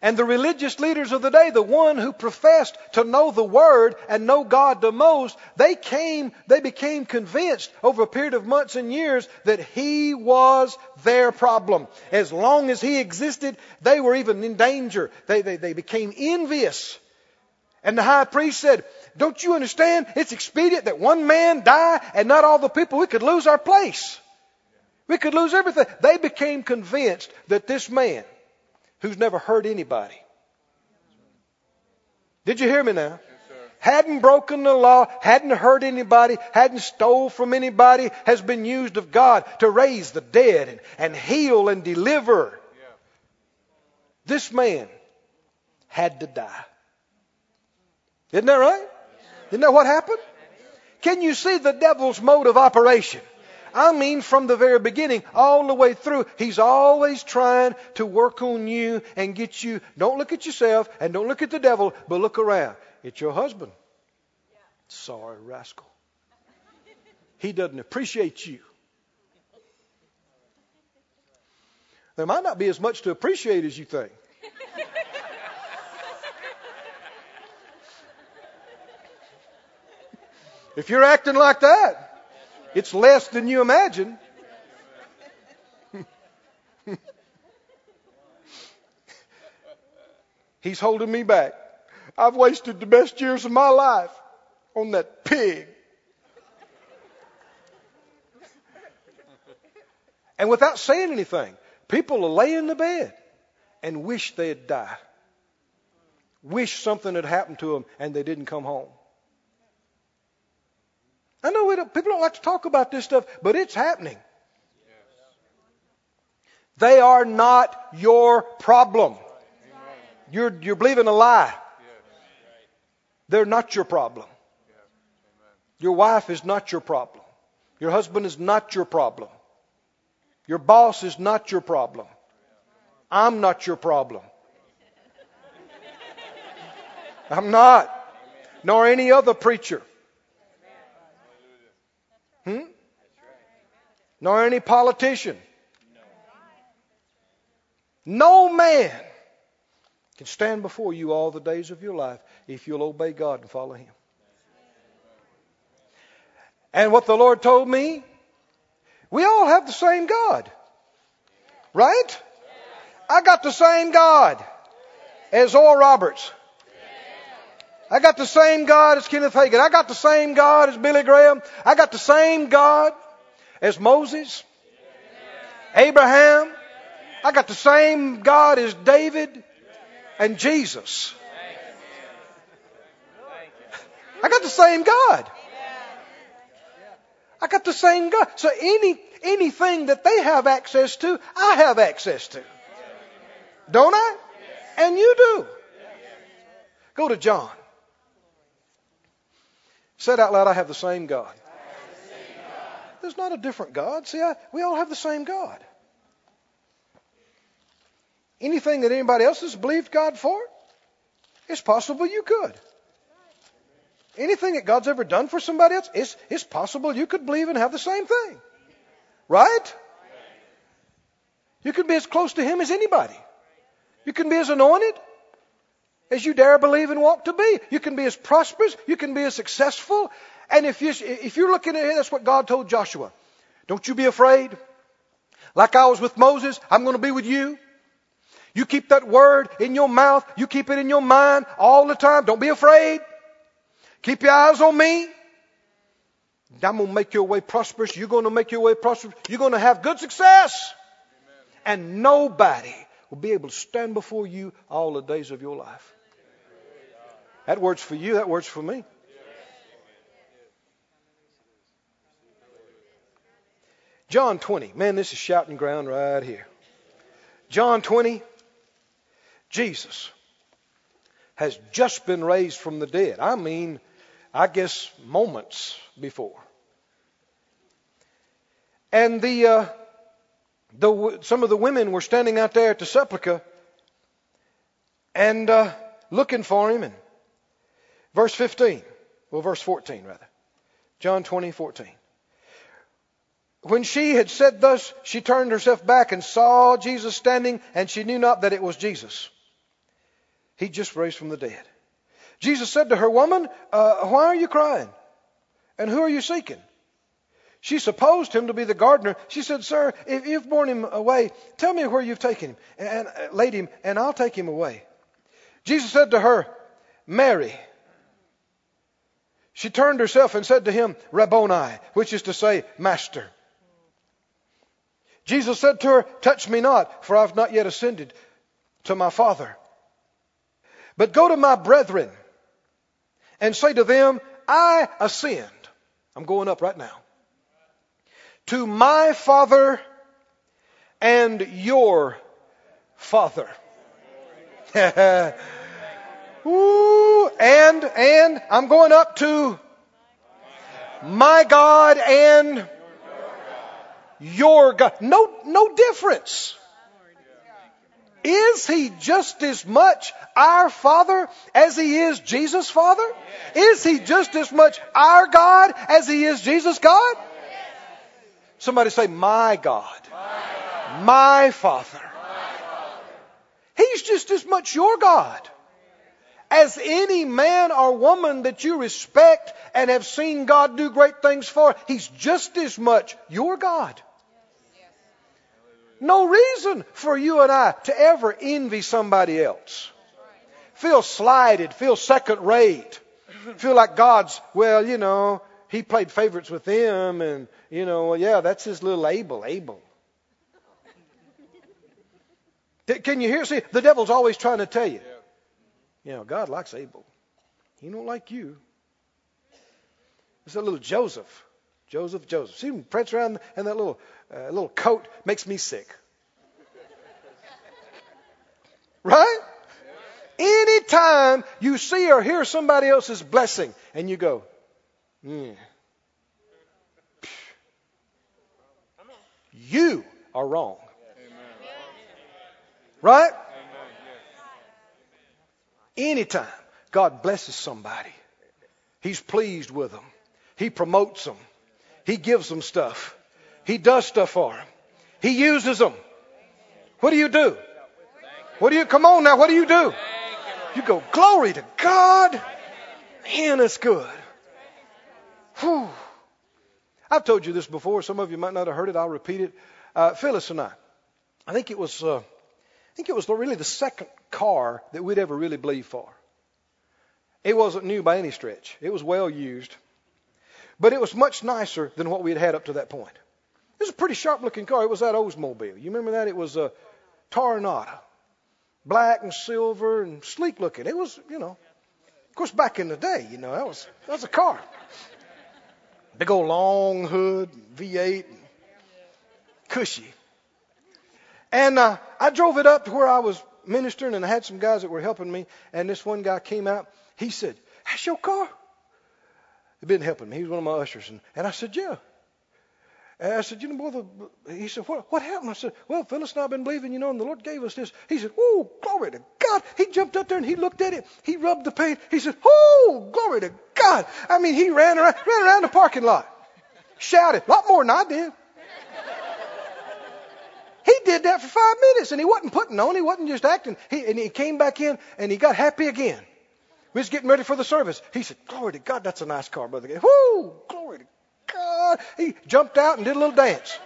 And the religious leaders of the day, the one who professed to know the Word and know God the most, they came, they became convinced over a period of months and years that He was their problem. As long as He existed, they were even in danger. They, they, they became envious. And the high priest said, Don't you understand? It's expedient that one man die and not all the people. We could lose our place. We could lose everything. They became convinced that this man, who's never hurt anybody, did you hear me now? hadn't broken the law, hadn't hurt anybody, hadn't stole from anybody, has been used of God to raise the dead and, and heal and deliver. This man had to die. Isn't that right? Isn't that what happened? Can you see the devil's mode of operation? I mean from the very beginning all the way through. He's always trying to work on you and get you. Don't look at yourself and don't look at the devil, but look around. It's your husband. Yeah. Sorry, rascal. He doesn't appreciate you. There might not be as much to appreciate as you think. if you're acting like that, it's less than you imagine. [LAUGHS] He's holding me back. I've wasted the best years of my life on that pig. And without saying anything, people will lay in the bed and wish they'd die. Wish something had happened to them and they didn't come home. I know don't, people don't like to talk about this stuff, but it's happening. They are not your problem. You're, you're believing a lie. They're not your problem. Your wife is not your problem. Your husband is not your problem. Your boss is not your problem. I'm not your problem. I'm not. Nor any other preacher. Nor any politician. No man can stand before you all the days of your life if you'll obey God and follow Him. And what the Lord told me, we all have the same God. Right? I got the same God as Oral Roberts. I got the same God as Kenneth Hagin. I got the same God as Billy Graham. I got the same God as Moses, Abraham. I got the same God as David and Jesus. I got the same God. I got the same God. So any anything that they have access to, I have access to. Don't I? And you do. Go to John. Said out loud, I have the same God. There's not a different God. See, I, we all have the same God. Anything that anybody else has believed God for, it's possible you could. Anything that God's ever done for somebody else, it's, it's possible you could believe and have the same thing. Right? You can be as close to Him as anybody. You can be as anointed as you dare believe and want to be. You can be as prosperous. You can be as successful. And if, you, if you're looking at it, that's what God told Joshua. Don't you be afraid. Like I was with Moses, I'm going to be with you. You keep that word in your mouth. You keep it in your mind all the time. Don't be afraid. Keep your eyes on me. I'm going to make your way prosperous. You're going to make your way prosperous. You're going to have good success. And nobody will be able to stand before you all the days of your life. That word's for you. That word's for me. John 20. Man, this is shouting ground right here. John 20. Jesus has just been raised from the dead. I mean, I guess moments before. And the, uh, the some of the women were standing out there at the sepulchre and uh, looking for him. And verse 15, well, verse 14 rather, John 20, 14. When she had said thus, she turned herself back and saw Jesus standing, and she knew not that it was Jesus. He just raised from the dead. Jesus said to her, Woman, uh, why are you crying? And who are you seeking? She supposed him to be the gardener. She said, Sir, if you've borne him away, tell me where you've taken him and uh, laid him, and I'll take him away. Jesus said to her, Mary. She turned herself and said to him, Rabboni, which is to say, Master. Jesus said to her, Touch me not, for I've not yet ascended to my Father. But go to my brethren and say to them, I ascend. I'm going up right now. To my Father and your Father. [LAUGHS] Ooh, and, and I'm going up to my God and your God. No, no difference. Is he just as much our Father as he is Jesus' Father? Is he just as much our God as he is Jesus' God? Somebody say, My God. My Father. He's just as much your God as any man or woman that you respect and have seen God do great things for, He's just as much your God. No reason for you and I to ever envy somebody else. Feel slighted, feel second rate, feel like God's, well, you know, He played favorites with them, and, you know, well, yeah, that's His little Abel, Abel. Can you hear? See, the devil's always trying to tell you. You know, God likes Abel. He don't like you. It's a little Joseph. Joseph, Joseph. See him prance around in that little uh, little coat makes me sick. Right? Anytime you see or hear somebody else's blessing and you go, mm, you are wrong. Right? Anytime God blesses somebody, He's pleased with them. He promotes them. He gives them stuff. He does stuff for them. He uses them. What do you do? What do you, come on now, what do you do? You go, glory to God. Man, that's good. Whew. I've told you this before. Some of you might not have heard it. I'll repeat it. Uh, Phyllis and I, I think it was, uh, I think it was really the second car that we'd ever really believed for. It wasn't new by any stretch. It was well used. But it was much nicer than what we had had up to that point. It was a pretty sharp looking car. It was that Oldsmobile. You remember that? It was a Toronado. Black and silver and sleek looking. It was, you know. Of course, back in the day, you know, that was, that was a car. Big old long hood, V8, cushy. And uh, I drove it up to where I was ministering, and I had some guys that were helping me. And this one guy came out. He said, "That's your car." He'd been helping me. He was one of my ushers, and, and I said, "Yeah." And I said, "You know, brother." He said, "What? What happened?" I said, "Well, Phyllis and I've been believing, you know, and the Lord gave us this." He said, "Oh, glory to God!" He jumped up there and he looked at it. He rubbed the paint. He said, "Oh, glory to God!" I mean, he ran around, ran around the parking lot, shouted a lot more than I did. He did that for five minutes and he wasn't putting on. He wasn't just acting. He, and he came back in and he got happy again. We was getting ready for the service. He said, Glory to God, that's a nice car, brother. Whoo! Glory to He jumped out and did a little dance.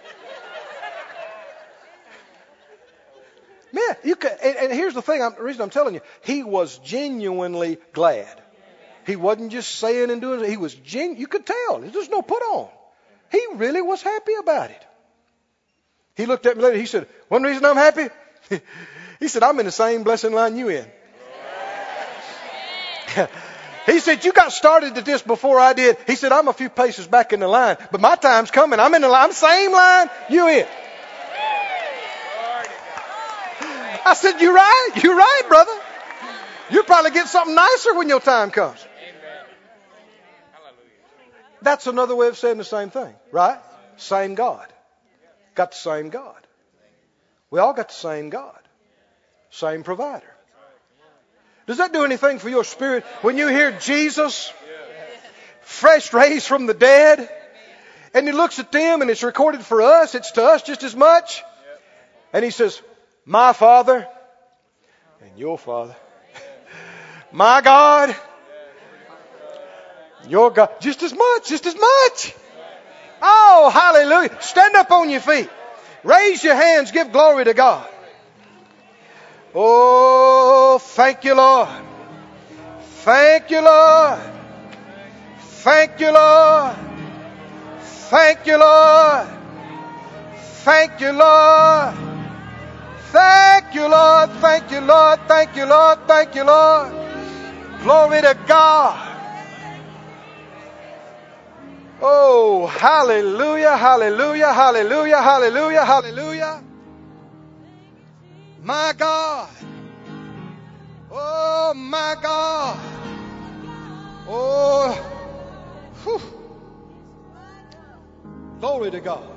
Man, you could, and, and here's the thing, I'm, the reason I'm telling you, he was genuinely glad. He wasn't just saying and doing. He was gen, you could tell. There's no put on. He really was happy about it. He looked at me later. He said, One reason I'm happy? [LAUGHS] he said, I'm in the same blessing line you in. [LAUGHS] he said, You got started at this before I did. He said, I'm a few paces back in the line, but my time's coming. I'm in the line, I'm same line you in. I said, You're right. You're right, brother. You'll probably get something nicer when your time comes. That's another way of saying the same thing, right? Same God. Got the same God. We all got the same God. Same provider. Does that do anything for your spirit when you hear Jesus, fresh raised from the dead, and he looks at them and it's recorded for us, it's to us just as much, and he says, My Father and your Father, [LAUGHS] my God, your God, just as much, just as much. Oh, hallelujah. Stand up on your feet. Raise your hands. Give glory to God. Oh, thank you, Lord. Thank you, Lord. Thank you, Lord. Thank you, Lord. Thank you, Lord. Thank you, Lord. Thank you, Lord. Thank you, Lord. Thank you, Lord. Glory to God. Oh, hallelujah, hallelujah, hallelujah, hallelujah, hallelujah. My God. Oh, my God. Oh, whew. glory to God.